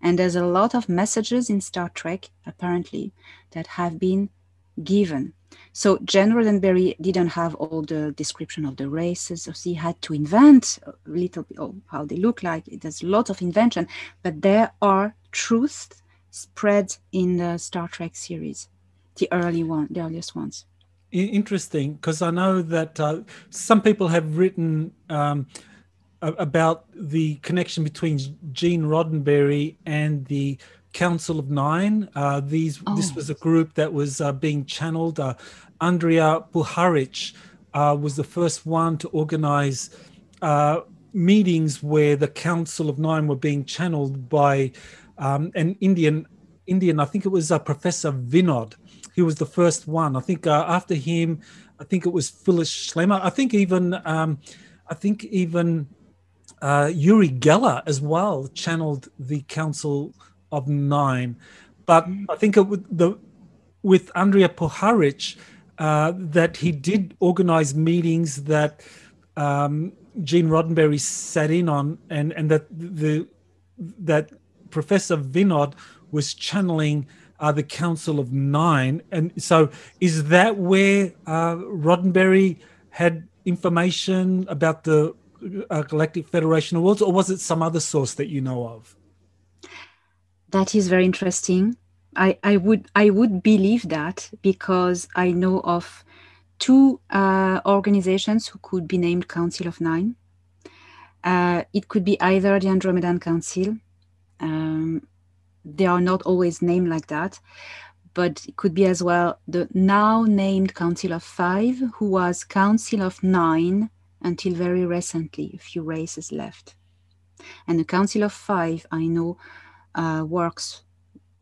And there's a lot of messages in Star Trek, apparently, that have been given so Gene Roddenberry didn't have all the description of the races, so he had to invent a little bit of how they look like. There's a lot of invention, but there are truths spread in the Star Trek series, the early one, the earliest ones. Interesting, because I know that uh, some people have written um, about the connection between Gene Roddenberry and the Council of Nine. Uh, these oh. this was a group that was uh, being channeled. Uh, Andrija Puharich uh, was the first one to organize uh, meetings where the Council of Nine were being channeled by um, an Indian Indian. I think it was uh, Professor Vinod. He was the first one. I think after him, I think it was Phyllis Schlemmer. I think even um, I think even Uri Geller as well channeled the Council of nine. But I think it would, the with Andrija Puharich uh, that he did organize meetings that um, Gene Roddenberry sat in on, and and that the that Professor Vinod was channeling uh, the Council of Nine, and so is that where uh, Roddenberry had information about the uh, Galactic Federation of Worlds, or was it some other source that you know of? that is very interesting. I, I would I would believe that because I know of two uh, organizations who could be named Council of Nine. Uh, it could be either the Andromedan Council. Um, they are not always named like that, but it could be as well the now named Council of Five, who was Council of Nine until very recently, a few races left. And the Council of Five, I know, uh, works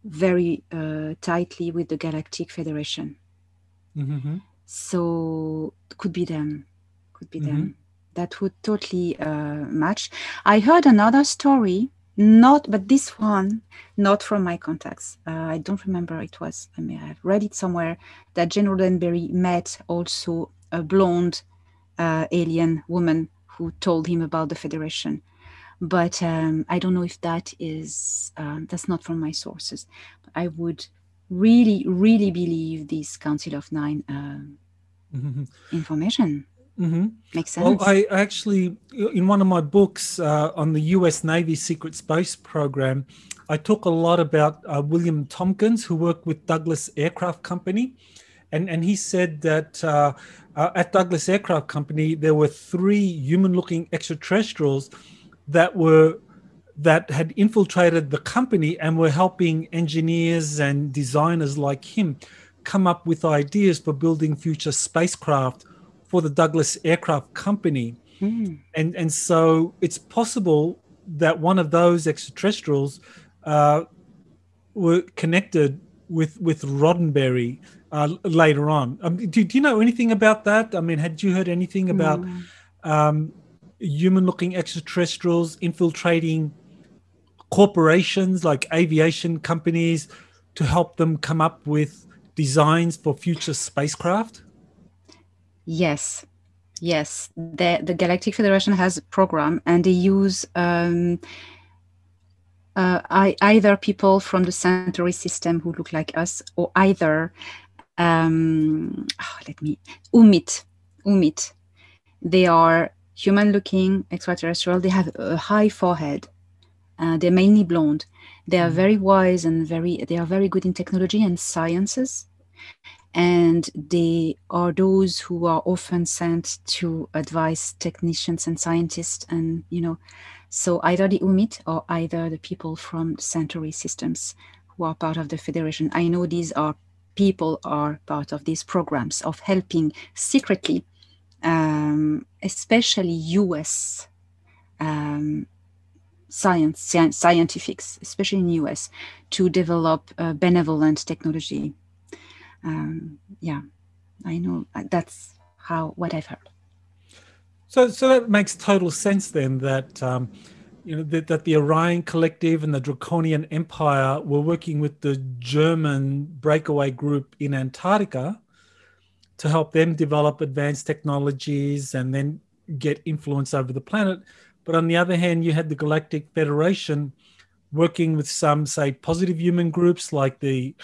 very uh, tightly with the Galactic Federation. Mm-hmm. So could be them, could be mm-hmm. them. That would totally uh, match. I heard another story, not but this one, not from my contacts. Uh, I don't remember it was. I mean, I've read it somewhere that Gene Roddenberry met also a blonde uh, alien woman who told him about the Federation but um, I don't know if that is um, that's not from my sources. I would really, really believe this Council of Nine uh, mm-hmm. information. Mm-hmm. Makes sense. Well, I actually, in one of my books uh, on the US Navy Secret Space Program, I talk a lot about uh, William Tompkins, who worked with Douglas Aircraft Company. And, and he said that uh, uh at Douglas Aircraft Company, there were three human looking extraterrestrials that were that had infiltrated the company and were helping engineers and designers like him come up with ideas for building future spacecraft for the Douglas Aircraft Company. Mm. And, and so it's possible that one of those extraterrestrials uh, were connected with, with Roddenberry uh, later on. Um, do, do, you know anything about that? I mean, had you heard anything about mm. um, human looking extraterrestrials infiltrating corporations like aviation companies to help them come up with designs for future spacecraft? Yes, yes. The the Galactic Federation has a program, and they use um, uh, I, either people from the Centauri system who look like us, or either um, oh, let me Umit, Umit. They are human-looking extraterrestrial. They have a high forehead. Uh, they're mainly blonde. They are mm. very wise and very. They are very good in technology and sciences and they are those who are often sent to advise technicians and scientists and you know so either the umit or either the people from Centauri systems who are part of the federation i know these are people are part of these programs of helping secretly um, especially us um, science scientifics especially in us to develop uh, benevolent technology um, yeah, I know uh, that's how what I've heard. So, so that makes total sense then that um, you know that, that the Orion Collective and the Draconian Empire were working with the German breakaway group in Antarctica to help them develop advanced technologies and then get influence over the planet. But on the other hand, you had the Galactic Federation working with some, say, positive human groups like the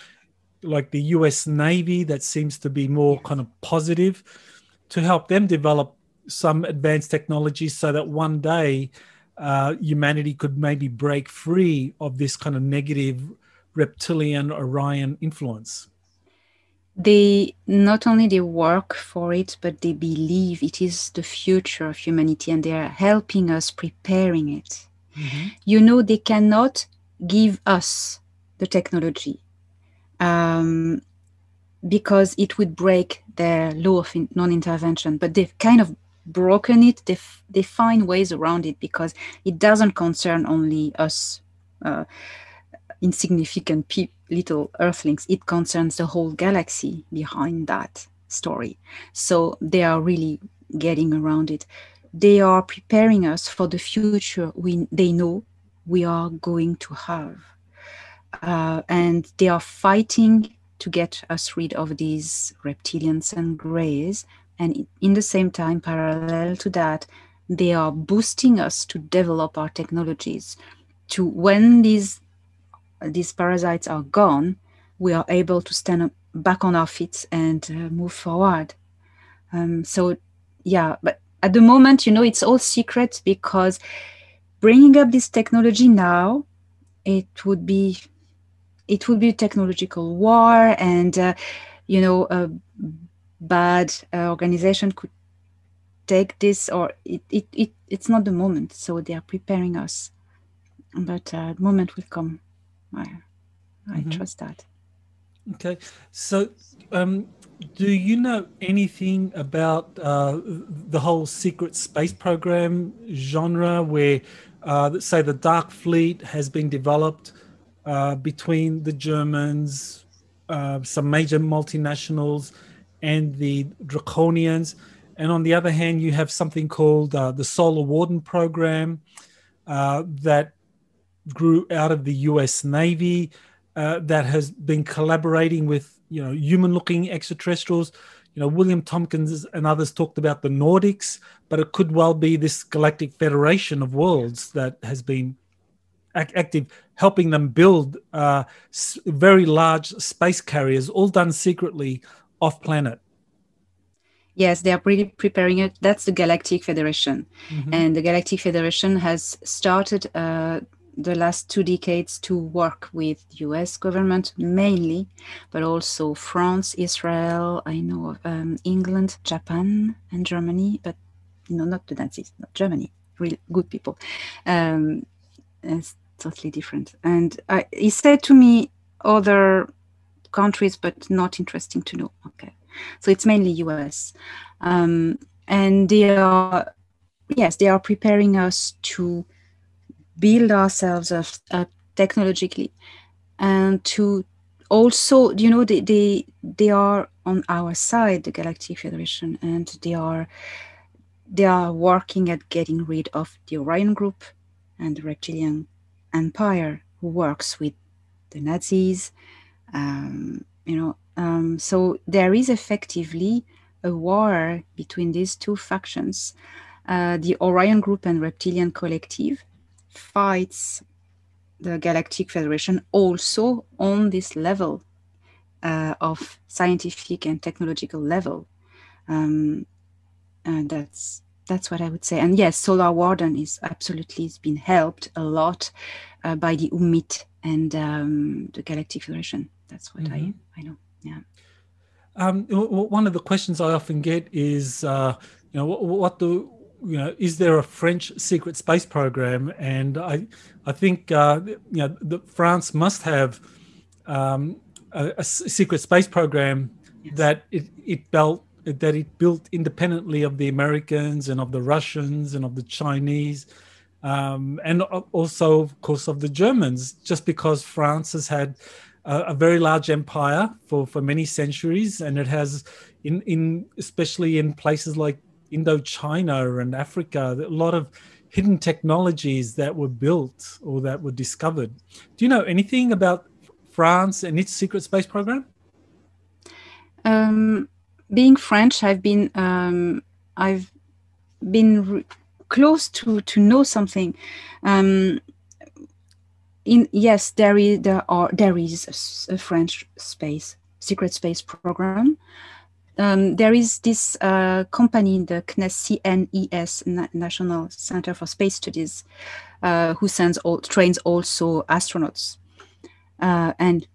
like the US Navy that seems to be more kind of positive to help them develop some advanced technologies so that one day uh, humanity could maybe break free of this kind of negative reptilian Orion influence. They not only they work for it, but they believe it is the future of humanity, and they are helping us preparing it. Mm-hmm. You know, they cannot give us the technology um, because it would break their law of non-intervention. But they've kind of broken it. They they find ways around it because it doesn't concern only us. Uh, insignificant pe- little earthlings it concerns the whole galaxy behind that story so they are really getting around it they are preparing us for the future we they know we are going to have uh, and they are fighting to get us rid of these reptilians and greys. And in the same time, parallel to that, they are boosting us to develop our technologies. To when these these parasites are gone, we are able to stand back on our feet and uh, move forward. Um, so, yeah, but at the moment, you know, it's all secret because bringing up this technology now, it would be it would be technological war and uh, you know a bad uh, organization could take this or it, it, it it's not the moment so they are preparing us. But uh, the moment will come. I i mm-hmm. trust that. Okay. So um do you know anything about uh, the whole secret space program genre where uh, say the dark fleet has been developed uh, between the Germans, uh, some major multinationals, and the Draconians. And on the other hand, you have something called uh, the Solar Warden Program uh, that grew out of the US Navy uh, that has been collaborating with you know human-looking extraterrestrials. You know, William Tompkins and others talked about the Nordics, but it could well be this galactic federation of worlds that has been active helping them build uh, very large space carriers, all done secretly off planet. Yes, they are really preparing it. That's the Galactic Federation. Mm-hmm. And the Galactic Federation has started uh, the last two decades to work with US government mainly, but also France, Israel, I know um, England, Japan, and Germany, but you know, not the Nazis, not Germany, really good people. Um, it's totally different. And I, he said to me, other countries, but not interesting to know. Okay. So it's mainly US. Um, and they are, yes, they are preparing us to build ourselves up, up technologically and to also, you know, they, they, they are on our side, the Galactic Federation, and they are they are working at getting rid of the Orion Group and the Reptilian Empire, who works with the Nazis. Um, you know, um, so there is effectively a war between these two factions. Uh, the Orion Group and Reptilian Collective fights the Galactic Federation also on this level uh, of scientific and technological level. Um, and that's that's what I would say. And yes, Solar Warden is absolutely has been helped a lot uh, by the UMIT and um, the Galactic Federation. That's what mm-hmm. I I know. Yeah. Um, one of the questions I often get is, uh, you know, what, what the you know, is there a French secret space program? And I, I think uh, you know, the, France must have um, a, a, secret space program yes. that it, it built that it built independently of the Americans and of the Russians and of the Chinese, um, and also, of course, of the Germans. Just because France has had a, very large empire for for many centuries, and it has in in especially in places like Indochina and Africa, a lot of hidden technologies that were built or that were discovered. Do you know anything about France and its secret space program? Um, being French, I've been um, I've been re- close to to know something. Um, in yes, there is there are there is a, French space secret space program um, there is this uh, company, the CNES, CNES, National Center for Space Studies, uh, who sends all, trains also astronauts, uh, and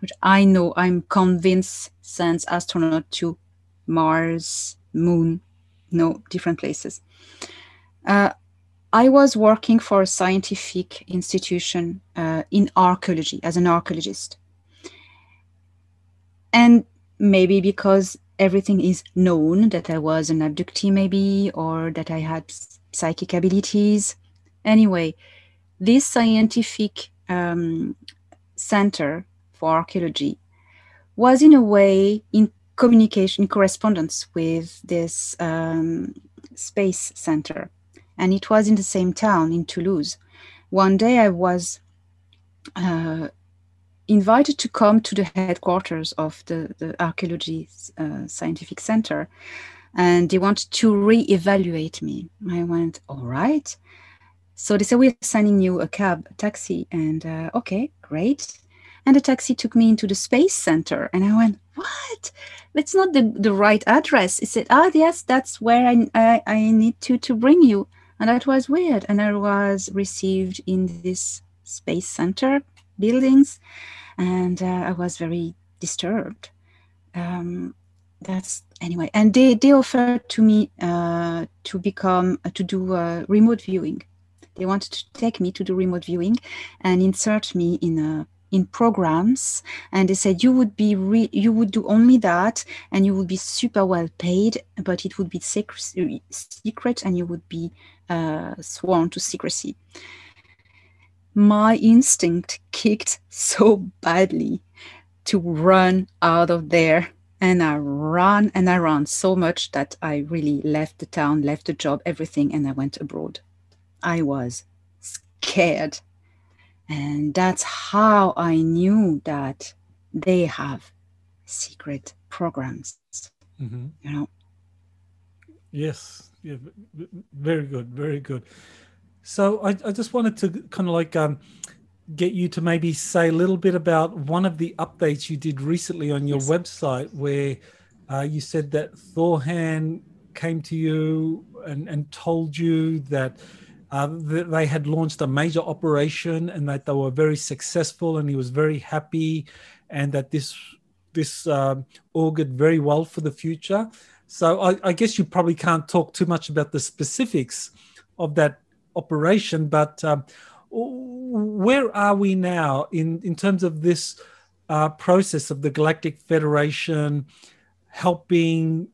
which I know I'm convinced sends astronauts to Mars, Moon, no different places. I was working for a scientific institution uh, in archaeology as an archaeologist, and maybe because everything is known that I was an abductee, maybe, or that I had psychic abilities. Anyway, this scientific um, center for archaeology was, in a way, in communication, correspondence with this um, space center. And it was in the same town, in Toulouse. One day I was uh, invited to come to the headquarters of the, the archaeology uh, scientific center and they wanted to re-evaluate me. I went all right. So they said we're sending you a cab a taxi and uh, okay great. And the taxi took me into the space center and i went what? That's not the, the right address it? Said ah yes that's where I, I, I need to to bring you and that was weird and i was received in this space center buildings and uh, I was very disturbed. Um, that's anyway, and they they offered to me uh, to become uh, to do remote viewing. They wanted to take me to do remote viewing and insert me in a in programs and they said you would be re- you would do only that and you would be super well paid but it would be secret, secret and you would be uh, sworn to secrecy my instinct kicked so badly to run out of there. And I ran and I ran so much that I really left the town, left the job, everything, and I went abroad. I was scared. And that's how I knew that they have secret programs. Mm-hmm. You know? Yes. Yeah, very good. Very good. So I, I just wanted to kind of like um, get you to maybe say a little bit about one of the updates you did recently on your yes. website, where Uh, you said that Thorhan came to you and, and told you that uh, they had launched a major operation and that they were very successful and he was very happy and that this this um, augured very well for the future. So I, I, guess you probably can't talk too much about the specifics of that operation, but um, where are we now in, in terms of this uh, process of the Galactic Federation helping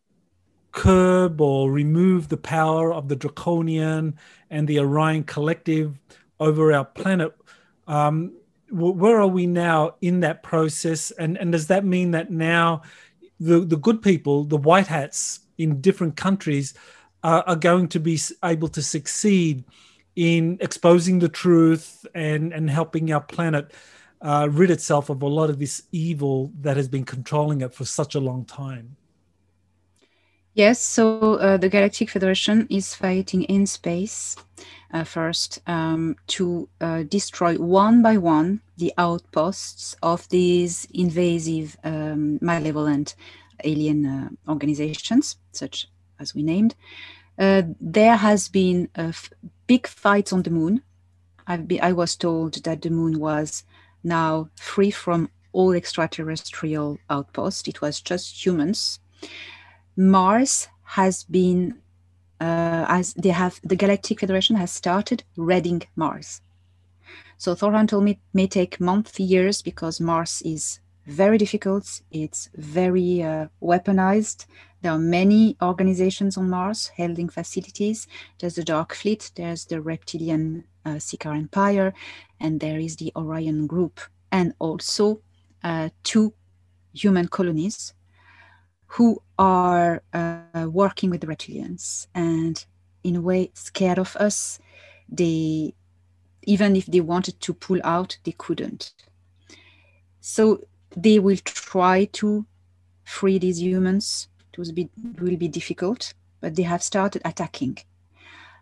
curb or remove the power of the Draconian and the Orion Collective over our planet. Um, where are we now in that process? And, and does that mean that now the, the good people, the white hats in different countries, uh, are going to be able to succeed in exposing the truth and, and helping our planet uh, rid itself of a lot of this evil that has been controlling it for such a long time? Yes, so uh, the Galactic Federation is fighting in space uh, first um, to uh, destroy one by one the outposts of these invasive, um, malevolent alien uh, organizations, such as we named. Uh, there has been big fight on the moon. I was told that the moon was now free from all extraterrestrial outposts. It was just humans. Mars has been uh, as they have the Galactic Federation has started reading Mars. So Thorhan told me may take months, years because Mars is very difficult. It's very uh, weaponized. There are many organizations on Mars holding facilities. There's the Dark Fleet, there's the Reptilian uh, Ciakahrr Empire, and there is the Orion Group, and also uh, two human colonies who are uh, working with the reptilians and in a way scared of us. They even if they wanted to pull out they couldn't. So they will try to free these humans. It will be, will be difficult but they have started attacking.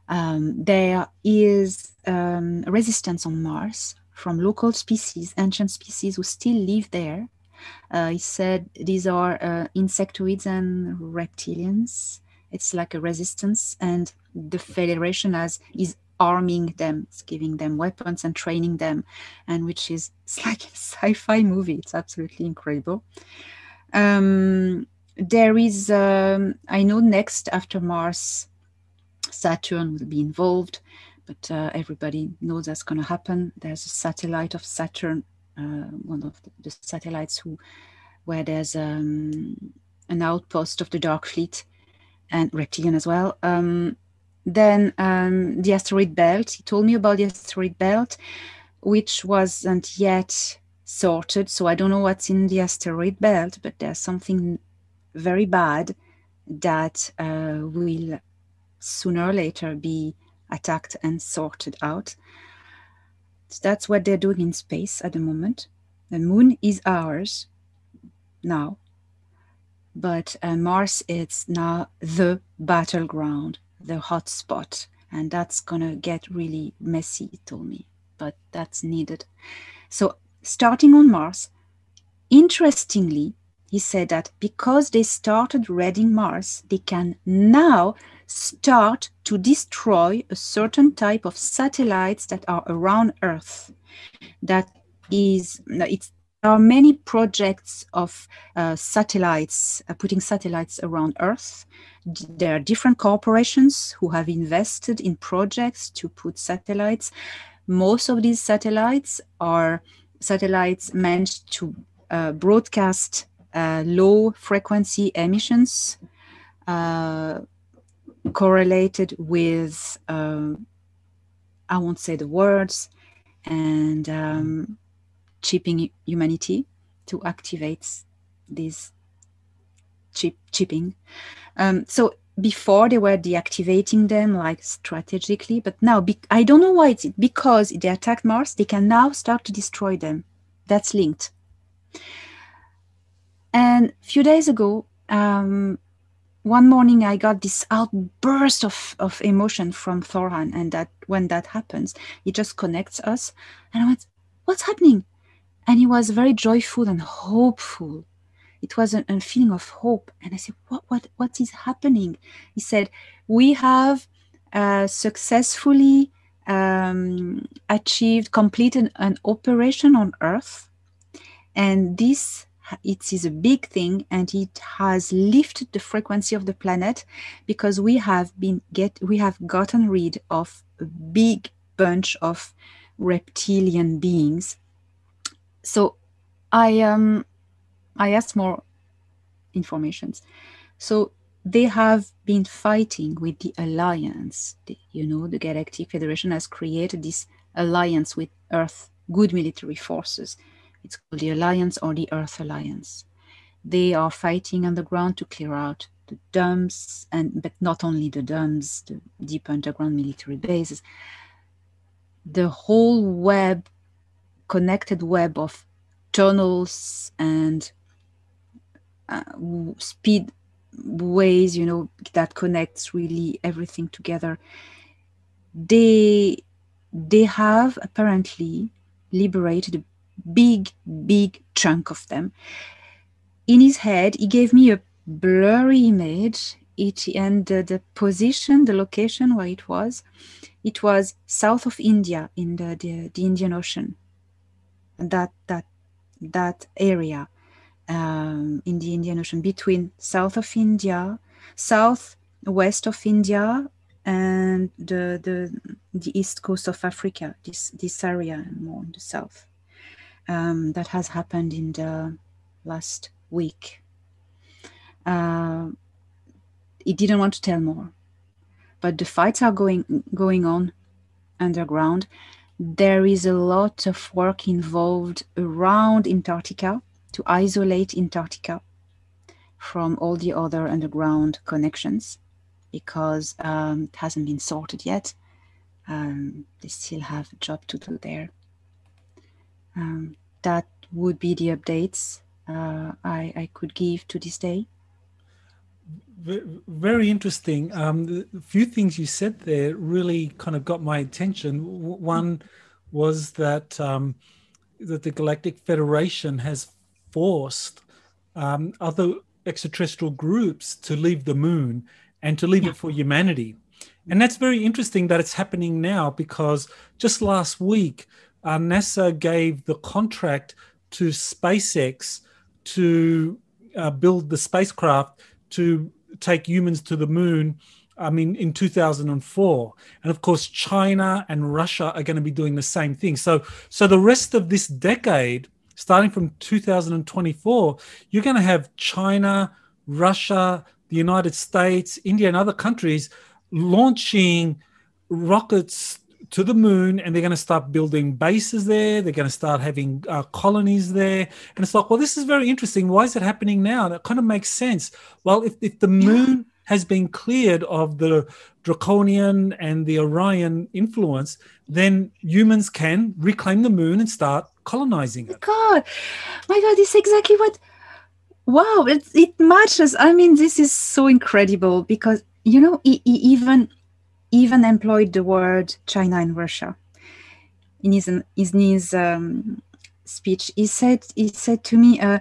Um, there is um, resistance on mars from local species ancient species who still live there uh, he said these are uh, insectoids and reptilians. It's like a resistance, and the Federation has is arming them, it's giving them weapons and training them, and which is it's like a sci-fi movie. It's absolutely incredible. Um, there is, um, I know, next after Mars, Saturn will be involved, but uh, everybody knows that's going to happen. There's a satellite of Saturn one of the, the, satellites who where there's um, an outpost of the Dark Fleet and Reptilian as well. Um, then um, the asteroid belt. He told me about the asteroid belt, which wasn't yet sorted. So I don't know what's in the asteroid belt, but there's something very bad that uh, will sooner or later be attacked and sorted out. So that's what they're doing in space at the moment. The moon is ours now, but uh, Mars is now the battleground, the hot spot, and that's gonna get really messy. He told me, but that's needed. So starting on Mars, interestingly, he said that because they started reading Mars, they can now start to destroy a certain type of satellites that are around Earth. That is, it's there are many projects of uh, satellites, uh, putting satellites around Earth. There are different corporations who have invested in projects to put satellites. Most of these satellites are satellites meant to uh, broadcast uh, low frequency emissions uh, correlated with um, I won't say the words and um, chipping humanity to activate this chip chipping. Um, so before they were deactivating them like strategically, but now be- I don't know why it's because they attacked Mars, they can now start to destroy them. That's linked. And a few days ago, um, one morning I got this outburst of, of emotion from Thorhan, and that when that happens, it just connects us. And I went, What's happening? And he was very joyful and hopeful. it was a, a feeling of hope. And I said, what, what, what is happening? He said, we have uh, successfully um, achieved, completed an operation on Earth. And this it is a big thing and it has lifted the frequency of the planet because we have been get we have gotten rid of a big bunch of reptilian beings. So i um i asked more informations. So they have been fighting with the alliance. The, you know the galactic federation has created this alliance with earth good military forces it's called the alliance or the earth alliance they are fighting on the ground to clear out the DUMBs and but not only the DUMBs the deep underground military bases the whole web, connected web of tunnels and uh, speed ways, you know, that connects really everything together. They they have apparently liberated big, big chunk of them. In his head, he gave me a blurry image. It and the, position, the location where it was, it was south of India in the, the, the Indian Ocean. That that that area um, in the Indian Ocean between south of India, south west of India, and the the the east coast of Africa. This this area and more in the south. Um, that has happened in the last week. Uh, he didn't want to tell more but the fights are going going on underground. There is a lot of work involved around Antarctica to isolate Antarctica from all the other underground connections because um, it hasn't been sorted yet. Um, they still have a job to do there. Um, that would be the updates uh, I, I could give to this day very interesting. Um, a few things you said there really kind of got my attention. One was that um, that the Galactic Federation has forced um, other extraterrestrial groups to leave the moon and to leave yeah. it for humanity. And that's very interesting that it's happening now because just last week, uh, NASA gave the contract to SpaceX to uh, build the spacecraft to take humans to the moon I mean, in 2004. And of course, China and Russia are going to be doing the same thing. So, so the rest of this decade, starting from 2024, you're going to have China, Russia, the United States, India, and other countries launching rockets to the moon and they're going to start building bases there. They're going to start having uh, colonies there. And it's like, well, this is very interesting. Why is it happening now? And it kind of makes sense. Well, if, if the moon has been cleared of the draconian and the Orion influence, then humans can reclaim the moon and start colonizing it. God, my God, this is exactly what. Wow, it, it matches. I mean, this is so incredible because, you know, even even employed the word China and Russia in his in his um, speech. He said he said to me, uh,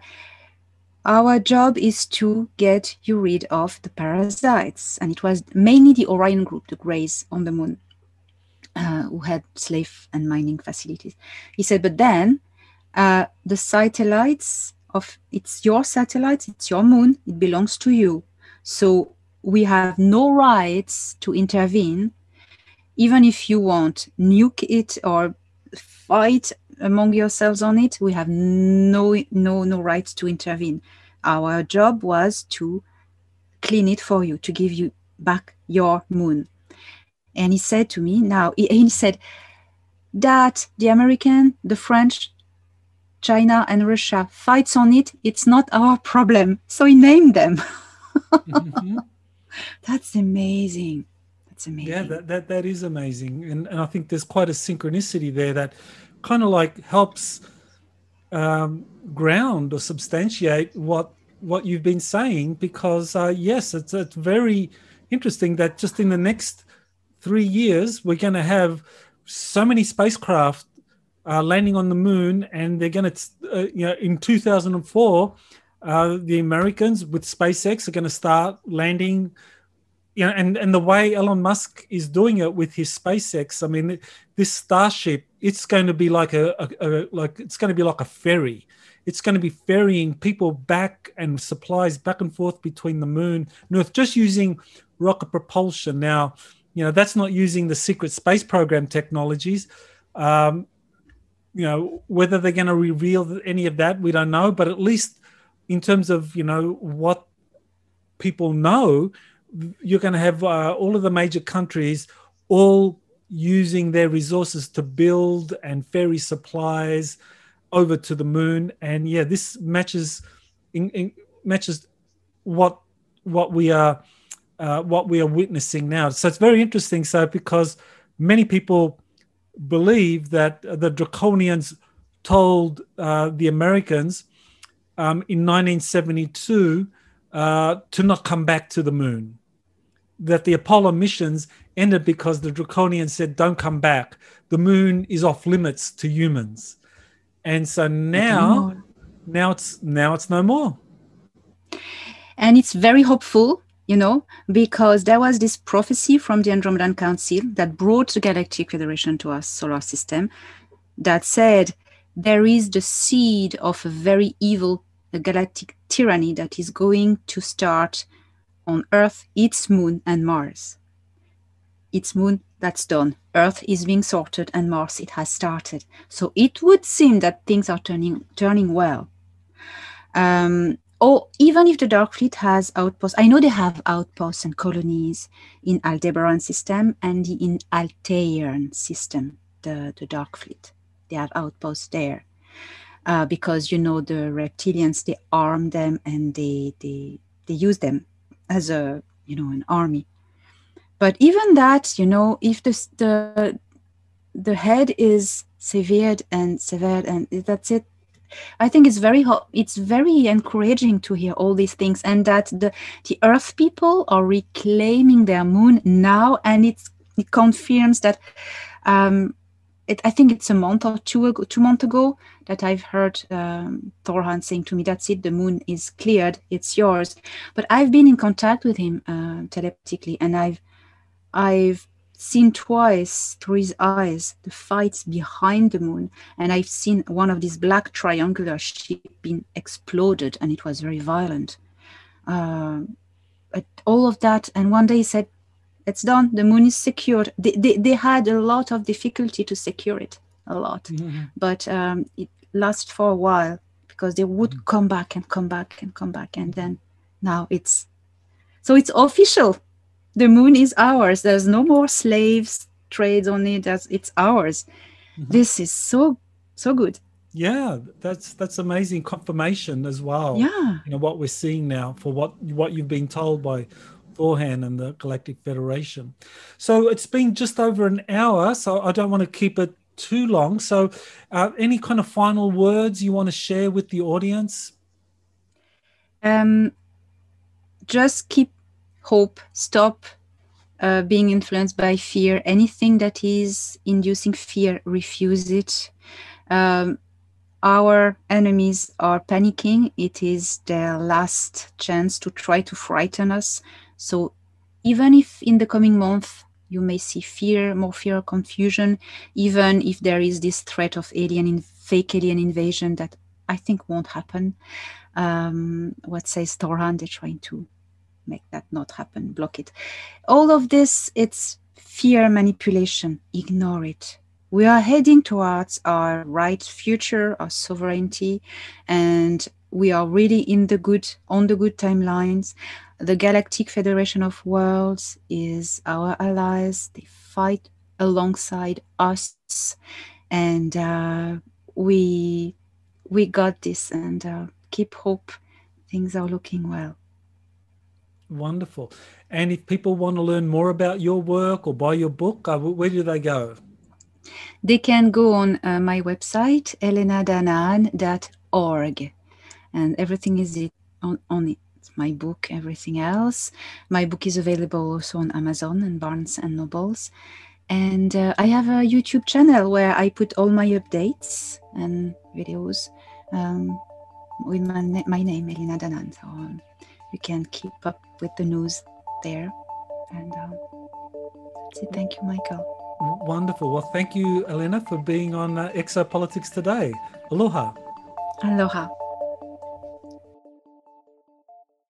"Our job is to get you rid of the parasites," and it was mainly the Orion group, the Greys on the moon, uh, who had slave and mining facilities. He said, "But then uh, the satellites of it's your satellites, it's your moon, it belongs to you." So we have no rights to intervene, even if you want nuke it or fight among yourselves on it. We have no no no rights to intervene. Our job was to clean it for you, to give you back your moon. And he said to me, now he, said that the American, the French, China, and Russia fights on it. It's not our problem. So he named them. mm-hmm. That's amazing. That's amazing. Yeah, that, that, that is amazing. And, and I think there's quite a synchronicity there that kind of like helps um, ground or substantiate what what you've been saying because uh, yes it's it's very interesting that just in the next three years we're going to have so many spacecraft uh, landing on the moon and they're going to uh, you know in 2004 uh, the Americans with SpaceX are going to start landing. You know, and, and the way Elon Musk is doing it with his SpaceX, I mean, this Starship, it's going to be like a, a, a like it's going to be like a ferry. It's going to be ferrying people back and supplies back and forth between the moon and Earth, just using rocket propulsion. Now, you know, that's not using the secret space program technologies. Um, you know, whether they're going to reveal any of that, we don't know. But at least in terms of you know what people know, you're going to have uh, all of the major countries all using their resources to build and ferry supplies over to the moon. And yeah, this matches in, in, matches what what we are uh, what we are witnessing now. So it's very interesting. So because many people believe that the draconians told uh, the Americans um, in 1972 uh, to not come back to the moon. That the Apollo missions ended because the draconians said, "Don't come back. The moon is off limits to humans." And so now, now it's now it's no more. And it's very hopeful you know, because there was this prophecy from the Andromedan Council that brought the Galactic Federation to our solar system that said there is the seed of a very evil a galactic tyranny that is going to start on Earth, its moon, and Mars. Its moon, that's done. Earth is being sorted, and Mars, it has started. So it would seem that things are turning turning well. Um, or even if the Dark Fleet has outposts, I know they have outposts and colonies in Aldebaran system and in Altair system, the, the Dark Fleet. They have outposts there. Uh, because you know the reptilians they arm them and they they they use them as a you know an army but even that you know if the the the head is severed and severed and that's it I think it's very it's very encouraging to hear all these things and that the the Earth people are reclaiming their moon now, and it's it confirms that. Um, it, I think it's a month or two ago, two months ago, that I've heard um, Thor Han saying to me, "That's it. The moon is cleared. It's yours." But I've been in contact with him uh, telepathically, and I've I've seen twice through his eyes the fights behind the moon and i've seen one of these black triangular ships being exploded and it was very violent uh, all of that and one day he said it's done. The moon is secured. They, they, they had a lot of difficulty to secure it a lot. Mm-hmm. but um, it lasted for a while because they would mm-hmm. come back and come back and come back and then now it's so it's official. The moon is ours. There's no more slaves trades on it. That's it's ours. Mm-hmm. this is so so good. Yeah that's that's amazing confirmation as well. Yeah. You know what we're seeing now for what what you've been told by Thor Han and the Galactic Federation. So it's been just over an hour, so I don't want to keep it too long. So, uh, any kind of final words you want to share with the audience? Um, just keep hope, stop uh, being influenced by fear. Anything that is inducing fear, refuse it. Um, our enemies are panicking. It is their last chance to try to frighten us. So, even if in the coming month you may see fear, more fear, confusion, even if there is this threat of alien, in, fake alien invasion that I think won't happen. Um, what says Thor Han? They're trying to make that not happen, block it. All of this, it's fear manipulation. Ignore it. We are heading towards our right future, our sovereignty, and we are really in the good, on the good timelines. The Galactic Federation of Worlds is our allies. They fight alongside us, and uh, we we got this. And uh, keep hope. Things are looking well. Wonderful. And if people want to learn more about your work or buy your book, uh, where do they go? They can go on uh, my website, elenadanaan.org, and everything is on, on it. My book, everything else. My book is available also on Amazon and Barnes and Nobles. And uh, I have a YouTube channel where I put all my updates and videos. Um, with my, my name, Elena Danaan. So um, you can keep up with the news there. And um, that's it. Thank you, Michael. Wonderful. Well, thank you, Elena, for being on uh, Exopolitics today. Aloha. Aloha.